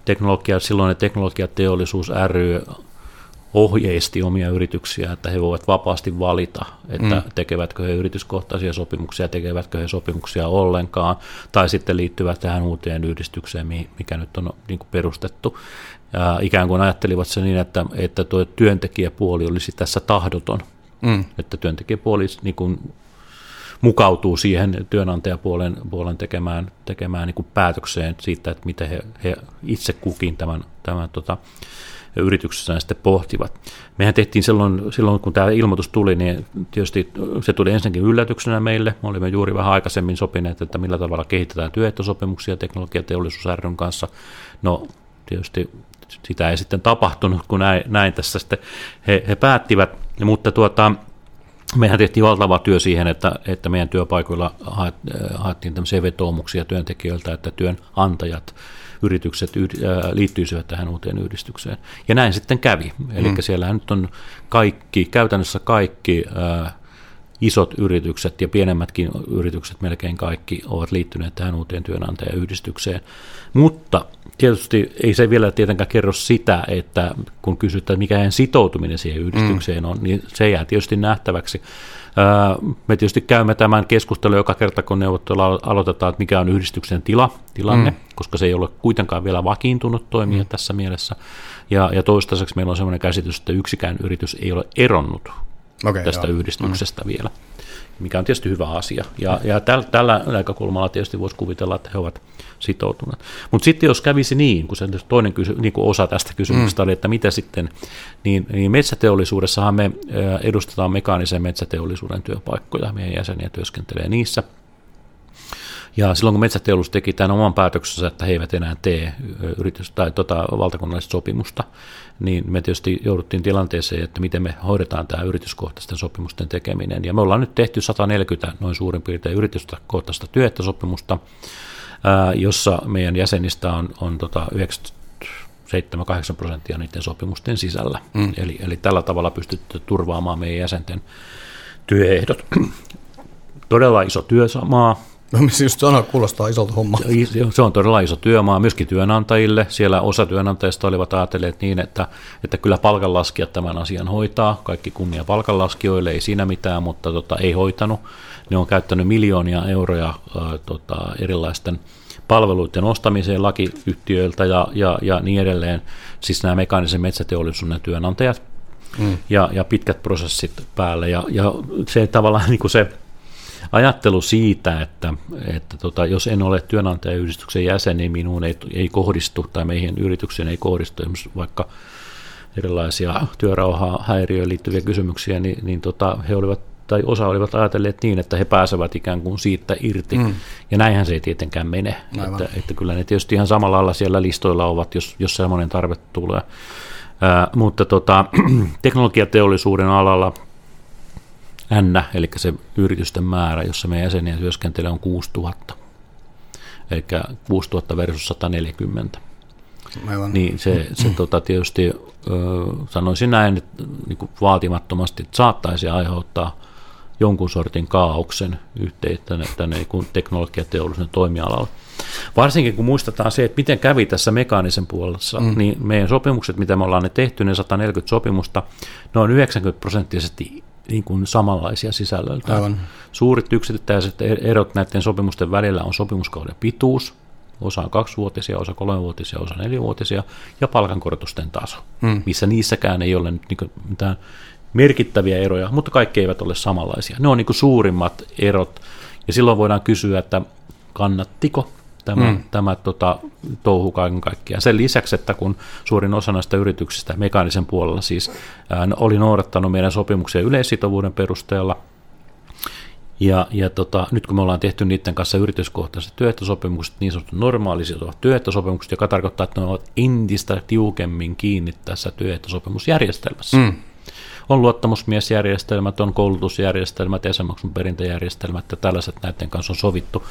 teknologia, silloin teknologiateollisuus ry ohjeisti omia yrityksiä, että he voivat vapaasti valita, että mm. tekevätkö he yrityskohtaisia sopimuksia, tekevätkö he sopimuksia ollenkaan, tai sitten liittyvät tähän uuteen yhdistykseen, mikä nyt on niin kuin perustettu. Ja ikään kuin ajattelivat se niin, että, että tuo työntekijäpuoli olisi tässä tahdoton, mm. että työntekijäpuoli niin kuin mukautuu siihen työnantajapuolen puolen tekemään, tekemään niin kuin päätökseen siitä, että miten he, he itse kukin tämän, tämän tota, yrityksessään sitten pohtivat. Mehän tehtiin silloin, silloin, kun tämä ilmoitus tuli, niin tietysti se tuli ensinnäkin yllätyksenä meille. Me olimme juuri vähän aikaisemmin sopineet, että millä tavalla kehitetään työehtosopimuksia teknologiateollisuus ryn kanssa. No tietysti sitä ei sitten tapahtunut, kun näin, näin tässä sitten he, he päättivät, mutta tuota, mehän tehtiin valtava työ siihen, että, että meidän työpaikoilla haettiin tämmöisiä vetoomuksia työntekijöiltä, että työnantajat, yritykset liittyisivät tähän uuteen yhdistykseen. Ja näin sitten kävi. Eli mm. siellä nyt on kaikki, käytännössä kaikki isot yritykset ja pienemmätkin yritykset, melkein kaikki, ovat liittyneet tähän uuteen työnantajayhdistykseen. Mutta tietysti ei se vielä tietenkään kerro sitä, että kun kysytään, mikä sitoutuminen siihen yhdistykseen mm. on, niin se jää tietysti nähtäväksi. Me tietysti käymme tämän keskustelun joka kerta, kun neuvottelu aloitetaan, että mikä on yhdistyksen tila, tilanne, mm. koska se ei ole kuitenkaan vielä vakiintunut toimia mm. tässä mielessä. Ja, ja toistaiseksi meillä on sellainen käsitys, että yksikään yritys ei ole eronnut okay, tästä joo. yhdistyksestä mm. vielä, mikä on tietysti hyvä asia. Ja, ja täl, tällä näkökulmalla tietysti voisi kuvitella, että he ovat sitoutuneet. Mutta sitten jos kävisi niin, kun se toinen kysy, niin kuin osa tästä kysymyksestä mm. oli, että mitä sitten, niin, niin metsäteollisuudessahan me edustetaan mekaanisen metsäteollisuuden työpaikkoja, meidän jäseniä työskentelee niissä – ja silloin kun metsäteollisuus teki tämän oman päätöksensä, että he eivät enää tee yritys- tai tota, valtakunnallista sopimusta, niin me tietysti jouduttiin tilanteeseen, että miten me hoidetaan tämä yrityskohtaisten sopimusten tekeminen. Ja me ollaan nyt tehty 140 noin suurin piirtein yrityskohtaista työehtosopimusta, jossa meidän jäsenistä on, on tota 97-8 prosenttia niiden sopimusten sisällä. Mm. Eli, eli tällä tavalla pystytty turvaamaan meidän jäsenten työehdot. Todella iso työsamaa, No just sanoa, kuulostaa isolta homma. Se on todella iso työmaa myöskin työnantajille. Siellä osa työnantajista olivat ajatelleet niin, että, että kyllä palkanlaskijat tämän asian hoitaa. Kaikki kunnia palkanlaskijoille, ei siinä mitään, mutta tota, ei hoitanut. Ne on käyttänyt miljoonia euroja ää, tota, erilaisten palveluiden ostamiseen lakiyhtiöiltä ja, ja, ja niin edelleen. Siis nämä mekaanisen metsäteollisuuden työnantajat. Mm. Ja, ja pitkät prosessit päälle. Ja, ja se tavallaan niin kuin se ajattelu siitä, että, että tota, jos en ole työnantajayhdistyksen jäsen, niin minuun ei, ei kohdistu tai meihin yritykseen ei kohdistu vaikka erilaisia työrauhaa häiriöön liittyviä kysymyksiä, niin, niin tota, he olivat tai osa olivat ajatelleet niin, että he pääsevät ikään kuin siitä irti, mm. ja näinhän se ei tietenkään mene. Että, että kyllä ne tietysti ihan samalla lailla siellä listoilla ovat, jos, jos sellainen tarve tulee. Ää, mutta tota, teknologiateollisuuden alalla N, eli se yritysten määrä, jossa meidän jäseniä työskentelee, on 6000. Eli 6000 versus 140. Aivan. Niin se, se tota, tietysti ö, sanoisin näin, että niin kuin vaatimattomasti että saattaisi aiheuttaa jonkun sortin kaauksen yhteen tänne, tänne niin teknologiateollisuuden toimialalle. Varsinkin kun muistetaan se, että miten kävi tässä mekaanisen puolessa, mm. niin meidän sopimukset, mitä me ollaan ne tehty, ne 140 sopimusta, ne on 90 prosenttisesti niin kuin samanlaisia sisällöltä. Aivan. Suurit yksittäiset erot näiden sopimusten välillä on sopimuskauden pituus, osa on kaksivuotisia, osa kolmevuotisia, osa neljävuotisia, ja palkankorotusten taso, hmm. missä niissäkään ei ole nyt niin mitään merkittäviä eroja, mutta kaikki eivät ole samanlaisia. Ne on niin suurimmat erot, ja silloin voidaan kysyä, että kannattiko tämä, mm. tämä tota, touhu kaiken kaikkiaan. Sen lisäksi, että kun suurin osa näistä yrityksistä mekaanisen puolella siis ää, oli noudattanut meidän sopimuksen yleissitovuuden perusteella, Ja, ja tota, nyt kun me ollaan tehty niiden kanssa yrityskohtaiset työehtosopimukset, niin sanotut normaalisivat työehtosopimukset, joka tarkoittaa, että ne ovat entistä tiukemmin kiinni tässä työehtosopimusjärjestelmässä. Mm. On luottamusmiesjärjestelmät, on koulutusjärjestelmät, jäsenmaksun perintäjärjestelmät ja tällaiset näiden kanssa on sovittu.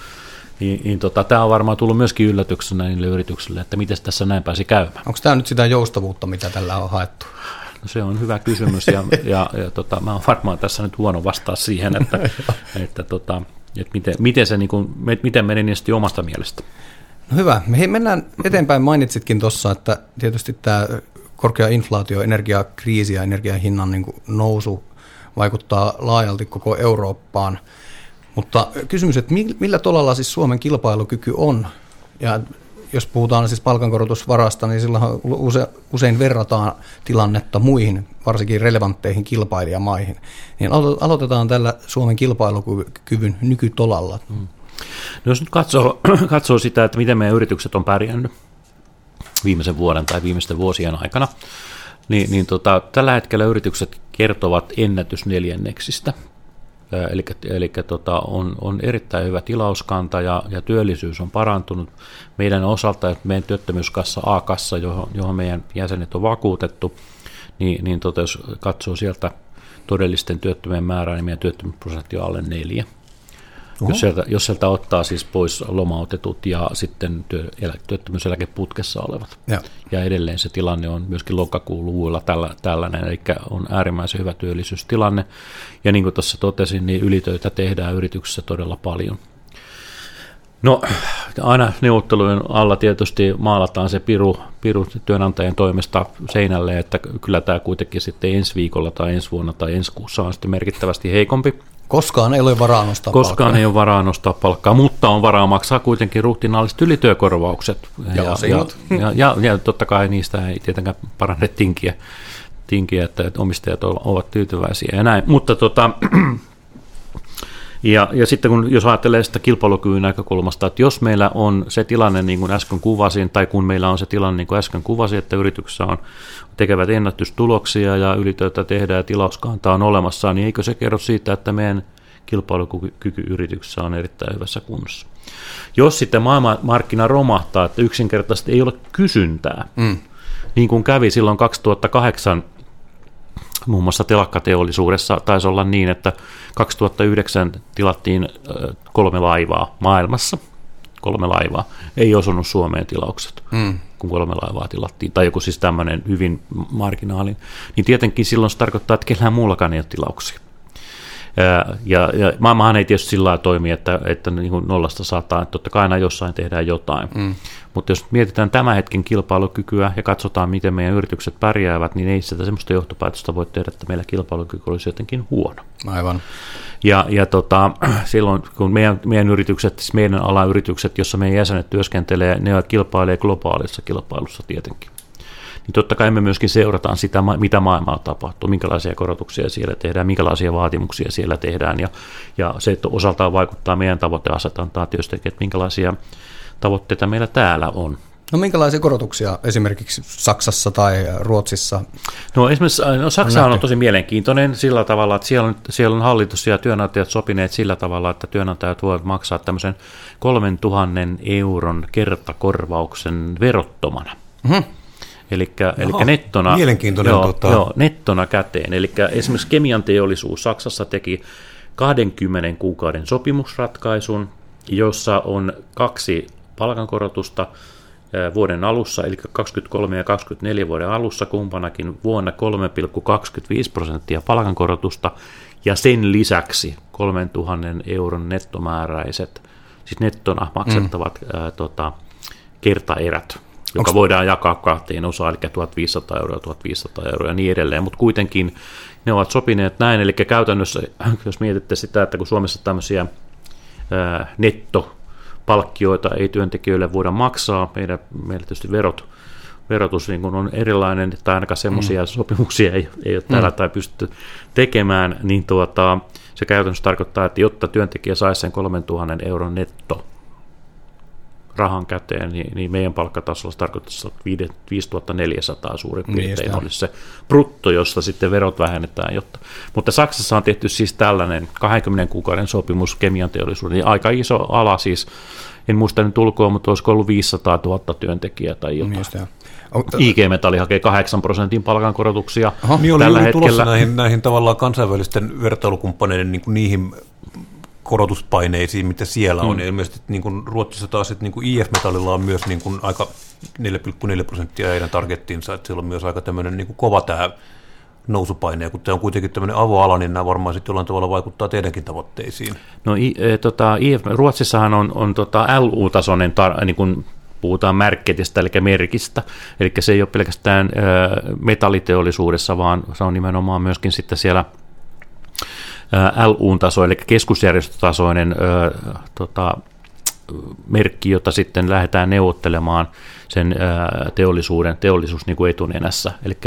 Niin, niin tota, tämä on varmaan tullut myöskin yllätyksenä niille yrityksille, että miten tässä näin pääsi käymään. Onko tämä nyt sitä joustavuutta, mitä tällä on haettu? No se on hyvä kysymys ja, ja, ja tota, mä oon varmaan tässä nyt huono vastaa siihen, että, että, tota, että miten, miten, se, niin kuin, miten meni niistä omasta mielestä. No hyvä. Me mennään eteenpäin. Mainitsitkin tuossa, että tietysti tämä korkea inflaatio, energiakriisi ja energiahinnan niin nousu vaikuttaa laajalti koko Eurooppaan. Mutta kysymys, että millä tolalla siis Suomen kilpailukyky on? Ja jos puhutaan siis palkankorotusvarasta, niin silloin use, usein verrataan tilannetta muihin, varsinkin relevantteihin kilpailijamaihin. Niin aloitetaan tällä Suomen kilpailukyvyn nykytolalla. Hmm. No jos nyt katsoo, katsoo sitä, että miten meidän yritykset on pärjännyt viimeisen vuoden tai viimeisten vuosien aikana, niin, niin tota, tällä hetkellä yritykset kertovat ennätysneljänneksistä Eli, eli tota, on, on erittäin hyvä tilauskanta ja, ja työllisyys on parantunut meidän osalta, että meidän työttömyyskassa A-kassa, johon, johon meidän jäsenet on vakuutettu, niin, niin tota, jos katsoo sieltä todellisten työttömien määrää, niin meidän työttömyysprosentti on alle neljä. Jos sieltä, jos sieltä ottaa siis pois lomautetut ja sitten työ, elä, työttömyyseläkeputkessa olevat. Ja. ja edelleen se tilanne on myöskin lokakuun luvuilla tällä, tällainen, eli on äärimmäisen hyvä työllisyystilanne. Ja niin kuin tuossa totesin, niin ylitöitä tehdään yrityksessä todella paljon. No aina neuvottelujen alla tietysti maalataan se piru, piru työnantajien toimesta seinälle, että kyllä tämä kuitenkin sitten ensi viikolla tai ensi vuonna tai ensi kuussa on sitten merkittävästi heikompi. Koskaan ei ole varaa nostaa Koskaan palkkaa. ei ole varaa nostaa palkkaa, mutta on varaa maksaa kuitenkin ruhtinaalliset ylityökorvaukset. Ja, ja, ja, ja, ja, ja totta kai niistä ei tietenkään paranne tinkiä, tinkiä että omistajat ovat tyytyväisiä ja näin. Mutta tota, ja, ja sitten kun, jos ajattelee sitä kilpailukyvyn näkökulmasta, että jos meillä on se tilanne, niin kuin äsken kuvasin, tai kun meillä on se tilanne, niin kuin äsken kuvasin, että yrityksessä on tekevät ennätystuloksia ja ylitöitä tehdään ja tilauskanta on olemassa, niin eikö se kerro siitä, että meidän kilpailukyky yrityksessä on erittäin hyvässä kunnossa. Jos sitten maailmanmarkkina romahtaa, että yksinkertaisesti ei ole kysyntää, mm. niin kuin kävi silloin 2008 muun muassa telakkateollisuudessa taisi olla niin, että 2009 tilattiin kolme laivaa maailmassa. Kolme laivaa. Ei osunut Suomeen tilaukset, mm. kun kolme laivaa tilattiin. Tai joku siis tämmöinen hyvin marginaalin. Niin tietenkin silloin se tarkoittaa, että kellään muullakaan ei ole tilauksia. Ja, ja maailmahan ei tietysti sillä toimi, että, että niin kuin nollasta sataa, että totta kai aina jossain tehdään jotain. Mm. Mutta jos mietitään tämän hetken kilpailukykyä ja katsotaan, miten meidän yritykset pärjäävät, niin ei sitä semmoista johtopäätöstä voi tehdä, että meillä kilpailukyky olisi jotenkin huono. Aivan. Ja, ja tota, silloin, kun meidän, meidän yritykset, siis meidän alayritykset, jossa meidän jäsenet työskentelee, ne kilpailee globaalissa kilpailussa tietenkin niin totta kai me myöskin seurataan sitä, mitä maailmalla tapahtuu, minkälaisia korotuksia siellä tehdään, minkälaisia vaatimuksia siellä tehdään, ja, ja se että osaltaan vaikuttaa meidän tavoiteasetantaan tietysti, että minkälaisia tavoitteita meillä täällä on. No minkälaisia korotuksia esimerkiksi Saksassa tai Ruotsissa? No esimerkiksi no Saksa on, on tosi mielenkiintoinen sillä tavalla, että siellä on, siellä on hallitus ja työnantajat sopineet sillä tavalla, että työnantajat voivat maksaa tämmöisen 3000 euron kertakorvauksen verottomana. Mm-hmm. Eli, eli nettona, joo, tota... joo, nettona käteen. Eli esimerkiksi kemian teollisuus Saksassa teki 20 kuukauden sopimusratkaisun, jossa on kaksi palkankorotusta vuoden alussa, eli 23 ja 24 vuoden alussa kumpanakin vuonna 3,25 prosenttia palkankorotusta, ja sen lisäksi 3000 euron nettomääräiset, siis nettona maksettavat mm. ää, tota, kertaerät joka Onks... voidaan jakaa kahteen osaan, eli 1500 euroa, 1500 euroa ja niin edelleen, mutta kuitenkin ne ovat sopineet näin, eli käytännössä, jos mietitte sitä, että kun Suomessa tämmöisiä ää, nettopalkkioita ei työntekijöille voida maksaa, meidän, meillä tietysti verot, verotus niin kun on erilainen, tai ainakaan semmoisia mm. sopimuksia ei, ei ole täällä mm. tai pystytty tekemään, niin tuota, se käytännössä tarkoittaa, että jotta työntekijä saisi sen 3000 euron netto rahan käteen, niin, niin meidän palkkatasolla se tarkoittaisi, että 5400 suurin Niin, piirtein sitä. olisi se brutto, josta sitten verot vähennetään. Jotta. Mutta Saksassa on tehty siis tällainen 20 kuukauden sopimus kemian teollisuuden, niin aika iso ala siis, en muista nyt ulkoa, mutta olisiko ollut 500 000 työntekijää tai jotain. Niin joo. On- IG Metalli hakee 8 prosentin palkankorotuksia Aha. Niin oli tällä juuri tulossa hetkellä. näihin, näihin tavallaan kansainvälisten vertailukumppaneiden niin kuin niihin korotuspaineisiin, mitä siellä on. Ja ilmeisesti niin kuin Ruotsissa taas, että niin kuin IF-metallilla on myös niin kuin aika 4,4 prosenttia heidän targettinsa, että siellä on myös aika tämmöinen niin kuin kova tämä nousupaine, ja kun tämä on kuitenkin tämmöinen avoala, niin nämä varmaan sitten jollain tavalla vaikuttaa teidänkin tavoitteisiin. No i, e, tota, IF, Ruotsissahan on, on tota LU-tasoinen, tar, niin kuin puhutaan märketistä, eli merkistä, eli se ei ole pelkästään ö, metalliteollisuudessa, vaan se on nimenomaan myöskin sitten siellä LU-taso, eli keskusjärjestötasoinen tota, merkki, jota sitten lähdetään neuvottelemaan sen teollisuuden, teollisuus niin kuin etunenässä. Eli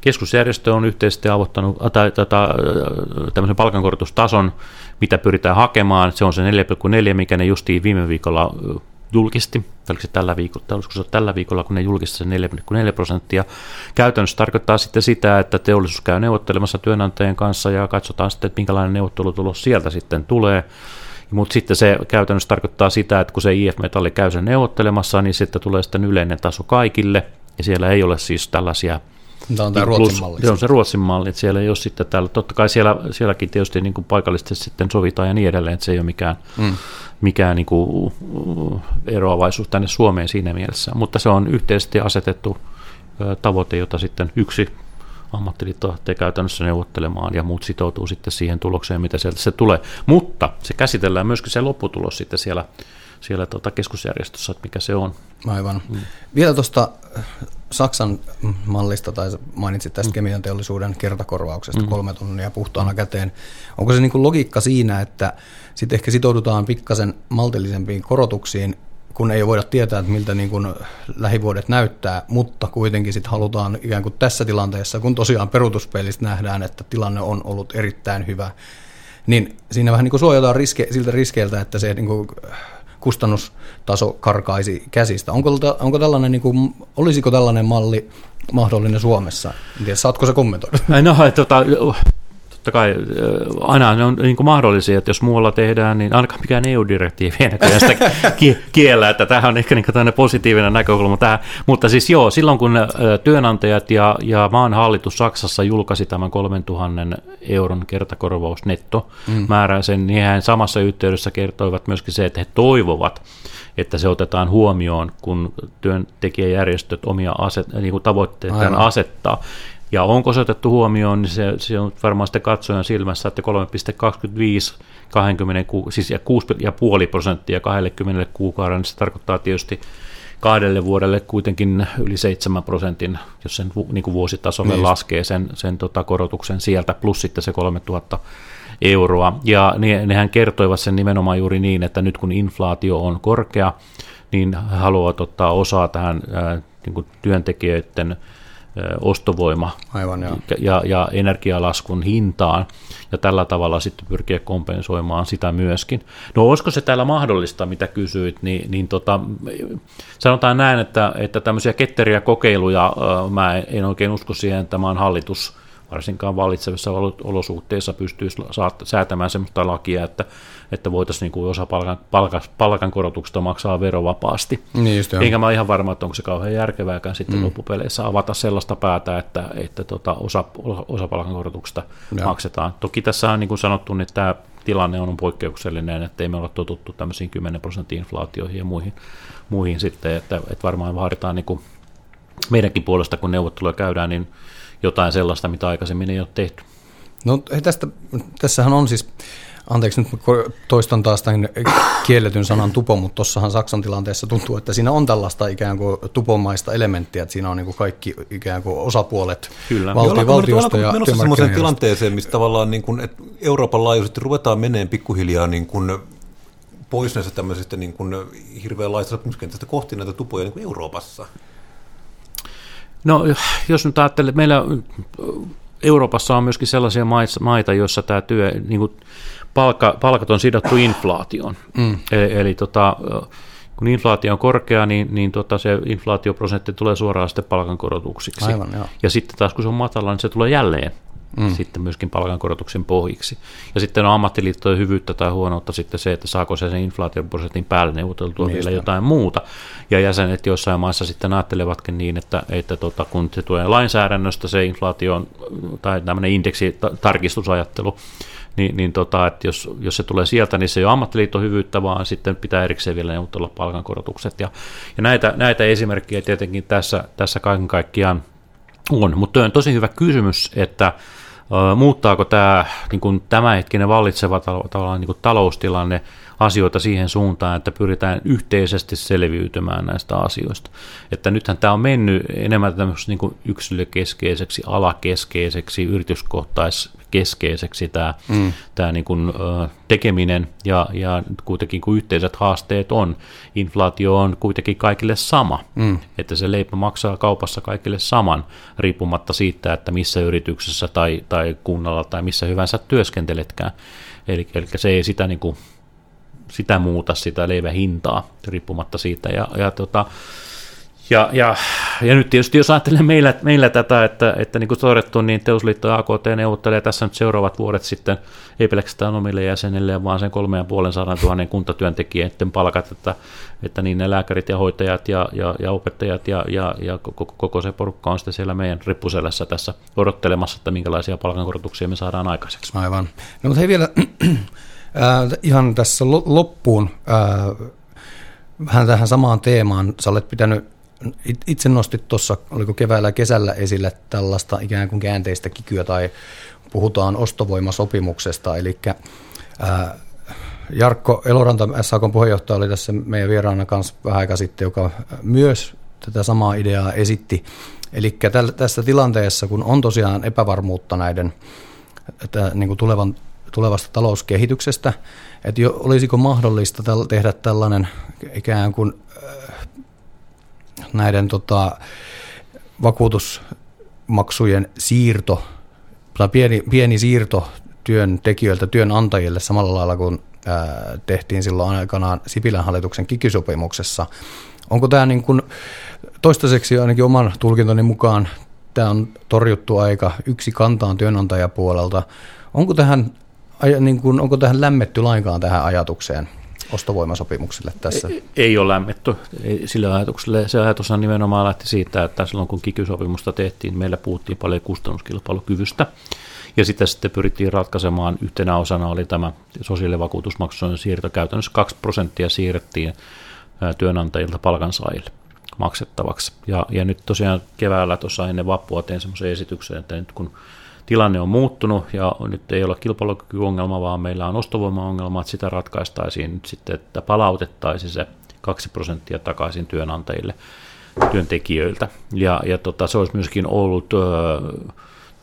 keskusjärjestö on yhteisesti avottanut tai, tota, ö, tämmöisen palkankorotustason, mitä pyritään hakemaan. Se on se 4,4, mikä ne justiin viime viikolla julkisti, oliko se tällä viikolla, olisiko se tällä viikolla, kun ne julkisti sen 4,4 prosenttia. Käytännössä tarkoittaa sitten sitä, että teollisuus käy neuvottelemassa työnantajien kanssa ja katsotaan sitten, että minkälainen neuvottelutulos sieltä sitten tulee. Mutta sitten se käytännössä tarkoittaa sitä, että kun se IF-metalli käy sen neuvottelemassa, niin sitten tulee sitten yleinen taso kaikille, ja siellä ei ole siis tällaisia Tämä on tämä Plus- Ruotsin malli. Se on se Ruotsin malli, että siellä ei ole sitten täällä, totta kai siellä, sielläkin tietysti niin kuin paikallisesti sitten sovitaan ja niin edelleen, että se ei ole mikään, mm. mikään niin kuin uh, eroavaisuus tänne Suomeen siinä mielessä, mutta se on yhteisesti asetettu tavoite, jota sitten yksi ammattiliitto lähtee käytännössä neuvottelemaan ja muut sitoutuu sitten siihen tulokseen, mitä sieltä se tulee. Mutta se käsitellään myöskin se lopputulos sitten siellä, siellä tota keskusjärjestössä, että mikä se on. Aivan. Mm. Vielä tuosta Saksan mallista, tai mainitsit tästä mm. kemian teollisuuden kertakorvauksesta mm. kolme tonnia puhtaana käteen. Onko se niinku logiikka siinä, että sitten ehkä sitoudutaan pikkasen maltillisempiin korotuksiin, kun ei voida tietää, että miltä niin kuin lähivuodet näyttää, mutta kuitenkin sitten halutaan ikään kuin tässä tilanteessa, kun tosiaan peruutuspeilistä nähdään, että tilanne on ollut erittäin hyvä, niin siinä vähän niin kuin suojataan riske, siltä riskeiltä, että se niin kuin kustannustaso karkaisi käsistä. Onko, ta- onko tällainen, niin kuin, olisiko tällainen malli mahdollinen Suomessa? En tiedä, saatko se kommentoida? No, tota, totta kai aina ne on niin kuin mahdollisia, että jos muualla tehdään, niin ainakaan mikään EU-direktiivi ei näköjään sitä ki- kiellä, että tämähän on ehkä niin tämmöinen positiivinen näkökulma tähän. Mutta siis joo, silloin kun työnantajat ja, ja maan hallitus Saksassa julkaisi tämän 3000 euron kertakorvaus netto mm. määräisen, niin he samassa yhteydessä kertoivat myöskin se, että he toivovat, että se otetaan huomioon, kun työntekijäjärjestöt omia aset, niin kuin tavoitteitaan asettaa. Ja onko se otettu huomioon, niin se, se on varmaan sitten katsojan silmässä, että 3,25 20, ku- siis ja 6,5 prosenttia 20 kuukauden, niin se tarkoittaa tietysti kahdelle vuodelle kuitenkin yli 7 prosentin, jos sen niin kuin vuositasolle Niin laskee sen, sen tota korotuksen sieltä, plus sitten se 3000 euroa. Ja ne, nehän kertoivat sen nimenomaan juuri niin, että nyt kun inflaatio on korkea, niin haluavat ottaa osaa tähän ää, niin kuin työntekijöiden ostovoima Aivan, joo. ja, ja energialaskun hintaan, ja tällä tavalla sitten pyrkiä kompensoimaan sitä myöskin. No olisiko se täällä mahdollista, mitä kysyit, niin, niin tota, sanotaan näin, että, että tämmöisiä ketteriä kokeiluja, mä en oikein usko siihen, että maan hallitus varsinkaan vallitsevissa olo- olosuhteissa pystyisi säätämään sellaista lakia, että, että voitaisiin niin kuin osa palkan, palkan, palkankorotuksesta maksaa verovapaasti. Niin just joo. Enkä mä ihan varma, että onko se kauhean järkevääkään sitten mm. loppupeleissä avata sellaista päätä, että, että tota osa, osa palkankorotuksesta Joo. maksetaan. Toki tässä on niin kuin sanottu, niin tämä tilanne on poikkeuksellinen, että ei me olla totuttu tämmöisiin 10 prosentin inflaatioihin ja muihin, muihin sitten, että, että varmaan vaaditaan niin kuin meidänkin puolesta, kun neuvotteluja käydään, niin jotain sellaista, mitä aikaisemmin ei ole tehty. No tästä, tässähän on siis, anteeksi nyt toistan taas tämän kielletyn sanan tupo, mutta tuossahan Saksan tilanteessa tuntuu, että siinä on tällaista ikään kuin tupomaista elementtiä, että siinä on niin kuin kaikki ikään kuin osapuolet Kyllä. me nyt- valtiosta ja menossa työmarkkinajärjestöstä. tilanteeseen, missä tavallaan niin kuin, että Euroopan laajuisesti ruvetaan meneen pikkuhiljaa niin kuin pois näistä tämmöisistä niin kuin hirveän laista sopimuskentästä kohti näitä tupoja niin kuin Euroopassa. No jos nyt ajattelee, että meillä Euroopassa on myöskin sellaisia maita, joissa tämä työ, niin kuin palkka, palkat on sidottu inflaatioon. Mm. Eli, eli tota, kun inflaatio on korkea, niin, niin tota se inflaatioprosentti tulee suoraan sitten palkankorotuksiksi. Aivan, joo. Ja sitten taas kun se on matala, niin se tulee jälleen mm. sitten myöskin palkankorotuksen pohjiksi. Ja sitten on ammattiliittojen hyvyyttä tai huonoutta sitten se, että saako se sen inflaatioprosentin päälle neuvoteltua Niistä. vielä jotain muuta. Ja jäsenet joissain maissa sitten ajattelevatkin niin, että, että tota, kun se tulee lainsäädännöstä se inflaation tai tämmöinen indeksitarkistusajattelu, niin, niin tota, että jos, jos se tulee sieltä, niin se ei ole ammattiliiton hyvyyttä, vaan sitten pitää erikseen vielä neuvotella palkankorotukset. Ja, ja näitä, näitä esimerkkejä tietenkin tässä, tässä kaiken kaikkiaan on, mutta on tosi hyvä kysymys, että muuttaako tämä niin tämänhetkinen vallitseva tavallaan niin taloustilanne asioita siihen suuntaan, että pyritään yhteisesti selviytymään näistä asioista. Että nythän tämä on mennyt enemmän tämmöiseksi niin yksilökeskeiseksi, alakeskeiseksi, yrityskohtaiskeskeiseksi tämä, mm. tämä niin kuin, tekeminen ja, ja kuitenkin kun yhteiset haasteet on, inflaatio on kuitenkin kaikille sama, mm. että se leipä maksaa kaupassa kaikille saman, riippumatta siitä, että missä yrityksessä tai, tai kunnalla tai missä hyvänsä työskenteletkään. Eli, eli se ei sitä niin kuin sitä muuta sitä leivän hintaa riippumatta siitä. Ja, ja, tota, ja, ja, ja nyt tietysti jos ajattelee meillä, meillä tätä, että, että niin kuin todettu, niin Teusliitto ja AKT neuvottelee tässä nyt seuraavat vuodet sitten, ei pelkästään omille jäsenille, vaan sen kolme ja puolen sadan tuhannen kuntatyöntekijöiden palkat, että, että niin ne lääkärit ja hoitajat ja, ja, ja opettajat ja, ja, ja koko, koko se porukka on sitten siellä meidän rippuselässä tässä odottelemassa, että minkälaisia palkankorotuksia me saadaan aikaiseksi. Aivan. No mutta hei vielä Äh, ihan tässä loppuun äh, vähän tähän samaan teemaan. Sä olet pitänyt, itse nostit tuossa, oliko keväällä kesällä esille tällaista ikään kuin käänteistä kikyä tai puhutaan ostovoimasopimuksesta, eli äh, Jarkko Eloranta, SAK puheenjohtaja, oli tässä meidän vieraana kanssa vähän aika sitten, joka myös tätä samaa ideaa esitti. Eli tässä tilanteessa, kun on tosiaan epävarmuutta näiden että niin kuin tulevan tulevasta talouskehityksestä, että jo, olisiko mahdollista täl, tehdä tällainen ikään kuin äh, näiden tota, vakuutusmaksujen siirto, tai pieni, pieni siirto työntekijöiltä työnantajille samalla lailla kuin äh, tehtiin silloin aikanaan Sipilän hallituksen kikysopimuksessa. Onko tämä niin kuin, toistaiseksi ainakin oman tulkintoni mukaan tämä on torjuttu aika yksi kantaan työnantajapuolelta. Onko tähän niin kuin, onko tähän lämmetty lainkaan tähän ajatukseen ostovoimasopimukselle tässä? Ei, ei ole lämmetty sille ajatukselle. Se ajatus on nimenomaan lähti siitä, että silloin kun kikysopimusta tehtiin, meillä puhuttiin paljon kustannuskilpailukyvystä. Ja sitä sitten pyrittiin ratkaisemaan. Yhtenä osana oli tämä sosiaalivakuutusmaksujen siirto. Käytännössä 2 prosenttia siirrettiin työnantajilta palkansaajille maksettavaksi. Ja, ja nyt tosiaan keväällä tuossa ennen vappua tein semmoisen esityksen, että nyt kun tilanne on muuttunut ja nyt ei ole kilpailukykyongelma, vaan meillä on ostovoimaongelma, että sitä ratkaistaisiin nyt sitten, että palautettaisiin se 2 prosenttia takaisin työnantajille, työntekijöiltä. Ja, ja tota, se olisi myöskin ollut ö,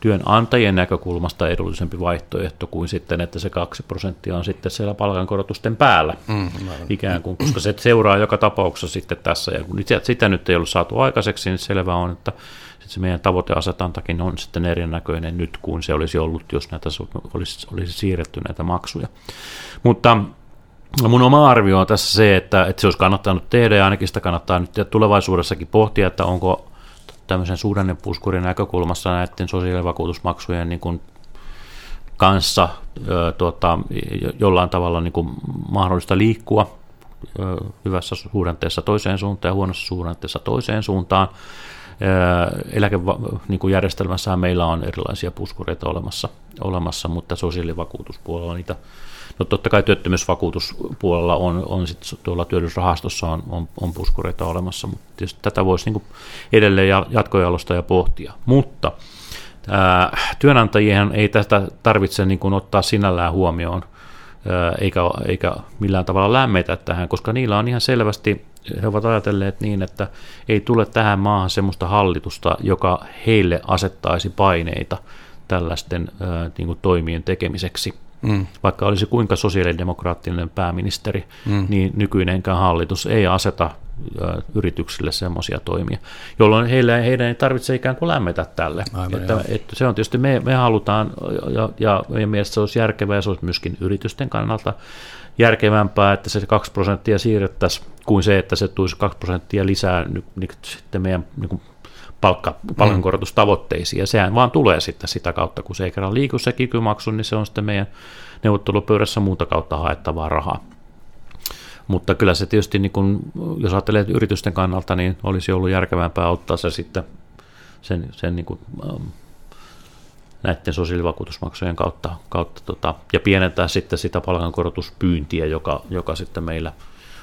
työnantajien näkökulmasta edullisempi vaihtoehto kuin sitten, että se 2 prosenttia on sitten siellä palkankorotusten päällä mm, ikään kuin, koska se seuraa joka tapauksessa sitten tässä. Ja kun sitä nyt ei ollut saatu aikaiseksi, niin selvä on, että se meidän tavoiteasetantakin on sitten erinäköinen nyt kuin se olisi ollut, jos näitä olisi, olisi siirretty näitä maksuja. Mutta mun oma arvio on tässä se, että, että se olisi kannattanut tehdä ja ainakin sitä kannattaa nyt tulevaisuudessakin pohtia, että onko tämmöisen suhdannepuskurin näkökulmassa näiden sosiaalivakuutusmaksujen niin kuin kanssa ö, tuota, jollain tavalla niin kuin mahdollista liikkua ö, hyvässä suhdanteessa toiseen suuntaan ja huonossa suhdanteessa toiseen suuntaan eläkejärjestelmässähän niin meillä on erilaisia puskureita olemassa, olemassa mutta sosiaalivakuutuspuolella niitä No totta kai työttömyysvakuutuspuolella on, on sit tuolla työllisyysrahastossa on, on, on puskureita olemassa, mutta tätä voisi niin edelleen jatkojalostaa ja pohtia. Mutta ää, työnantajien ei tästä tarvitse niin kuin ottaa sinällään huomioon, eikä, eikä millään tavalla lämmetä tähän, koska niillä on ihan selvästi he ovat ajatelleet niin, että ei tule tähän maahan sellaista hallitusta, joka heille asettaisi paineita tällaisten niin kuin, toimien tekemiseksi. Mm. Vaikka olisi kuinka sosiaalidemokraattinen pääministeri, mm. niin nykyinenkään hallitus ei aseta yrityksille semmoisia toimia, jolloin heillä, heidän ei tarvitse ikään kuin lämmetä tälle. Aivan, että, että se on tietysti, me, me halutaan, ja, ja meidän mielestä se olisi järkevää, ja se olisi myöskin yritysten kannalta järkevämpää, että se 2 prosenttia siirrettäisiin kuin se, että se tulisi 2 prosenttia lisää nyt, nyt sitten meidän niin kuin palkka, palkankorotustavoitteisiin, ja sehän vaan tulee sitten sitä kautta, kun se ei kerran liiku se kikymaksu, niin se on sitten meidän neuvottelupöydässä muuta kautta haettavaa rahaa. Mutta kyllä se tietysti, niin kun, jos ajattelee yritysten kannalta, niin olisi ollut järkevämpää ottaa se sitten sen, sen niin kuin, ähm, näiden sosiaalivakuutusmaksujen kautta, kautta tota, ja pienentää sitten sitä palkankorotuspyyntiä, joka, joka sitten meillä,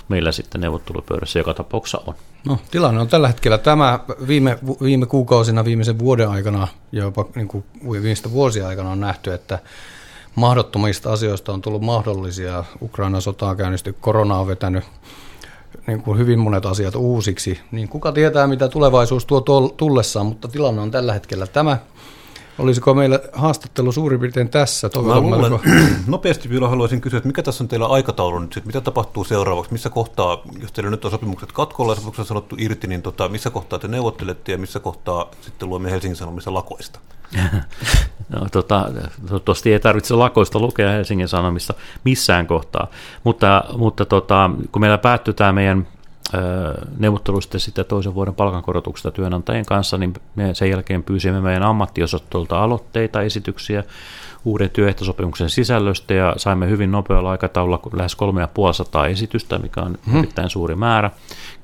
meillä sitten neuvottelupöydässä joka tapauksessa on. No, tilanne on tällä hetkellä tämä viime, viime kuukausina, viimeisen vuoden aikana ja jopa niin kuin viimeistä vuosia aikana on nähty, että mahdottomista asioista on tullut mahdollisia. Ukraina sota on käynnisty, korona on vetänyt niin kuin hyvin monet asiat uusiksi. Niin kuka tietää, mitä tulevaisuus tuo tullessaan, mutta tilanne on tällä hetkellä tämä. Olisiko meillä haastattelu suurin piirtein tässä? Mä luulen, nopeasti vielä haluaisin kysyä, että mikä tässä on teillä aikataulu nyt, sit, mitä tapahtuu seuraavaksi, missä kohtaa, jos teillä nyt on sopimukset katkolla ja sopimukset on sanottu irti, niin tota, missä kohtaa te neuvottelette ja missä kohtaa sitten luemme Helsingin Sanomissa lakoista? no, tota, toivottavasti ei tarvitse lakoista lukea Helsingin Sanomissa missään kohtaa, mutta, mutta tota, kun meillä päättyy tämä meidän neuvotteluista sitten toisen vuoden palkankorotuksesta työnantajien kanssa, niin me sen jälkeen pyysimme meidän ammattiosastolta aloitteita, esityksiä uuden työehtosopimuksen sisällöstä ja saimme hyvin nopealla aikataululla lähes 3500 esitystä, mikä on hmm. erittäin suuri määrä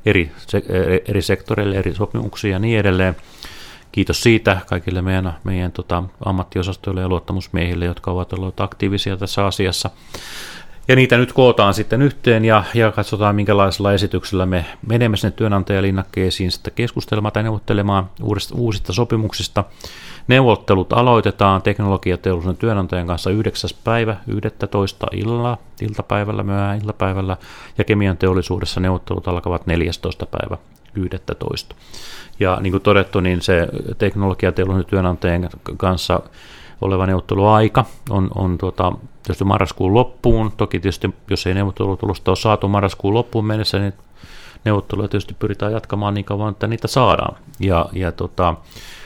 eri, eri sektoreille, eri sopimuksia ja niin edelleen. Kiitos siitä kaikille meidän, meidän tota, ammattiosastoille ja luottamusmiehille, jotka ovat olleet aktiivisia tässä asiassa. Ja niitä nyt kootaan sitten yhteen ja, ja katsotaan, minkälaisella esityksellä me menemme sinne työnantajalinnakkeisiin sitten keskustelemaan tai neuvottelemaan uudesta, uusista sopimuksista. Neuvottelut aloitetaan teknologiateollisuuden työnantajan kanssa 9. päivä 11. illalla, iltapäivällä, myöhään iltapäivällä, ja kemian teollisuudessa neuvottelut alkavat 14. päivä 11. Ja niin kuin todettu, niin se teknologiateollisuuden työnantajien kanssa oleva neuvotteluaika on, on tuota, tietysti marraskuun loppuun. Toki tietysti, jos ei neuvottelutulosta ole saatu marraskuun loppuun mennessä, niin neuvotteluja tietysti pyritään jatkamaan niin kauan, että niitä saadaan. Ja, ja tota,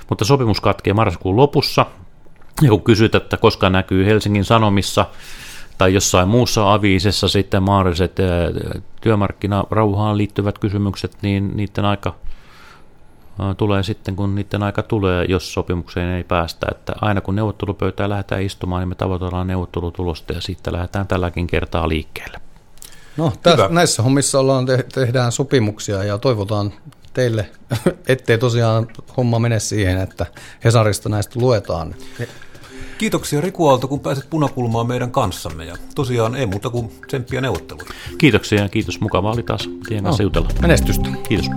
mutta sopimus katkee marraskuun lopussa. Ja kun kysyt, että koska näkyy Helsingin Sanomissa tai jossain muussa aviisessa sitten mahdolliset työmarkkinarauhaan liittyvät kysymykset, niin niiden aika tulee sitten, kun niiden aika tulee, jos sopimukseen ei päästä. Että aina kun neuvottelupöytään lähdetään istumaan, niin me tavoitellaan neuvottelutulosta ja sitten lähdetään tälläkin kertaa liikkeelle. No, täs, näissä hommissa ollaan te- tehdään sopimuksia ja toivotaan teille, ettei tosiaan homma mene siihen, että Hesarista näistä luetaan. Kiitoksia Riku Aalto, kun pääset punakulmaan meidän kanssamme. Ja tosiaan ei muuta kuin tsemppiä neuvotteluja. Kiitoksia ja kiitos. Mukava oli taas teidän kanssa no, jutella. Menestystä. Kiitos.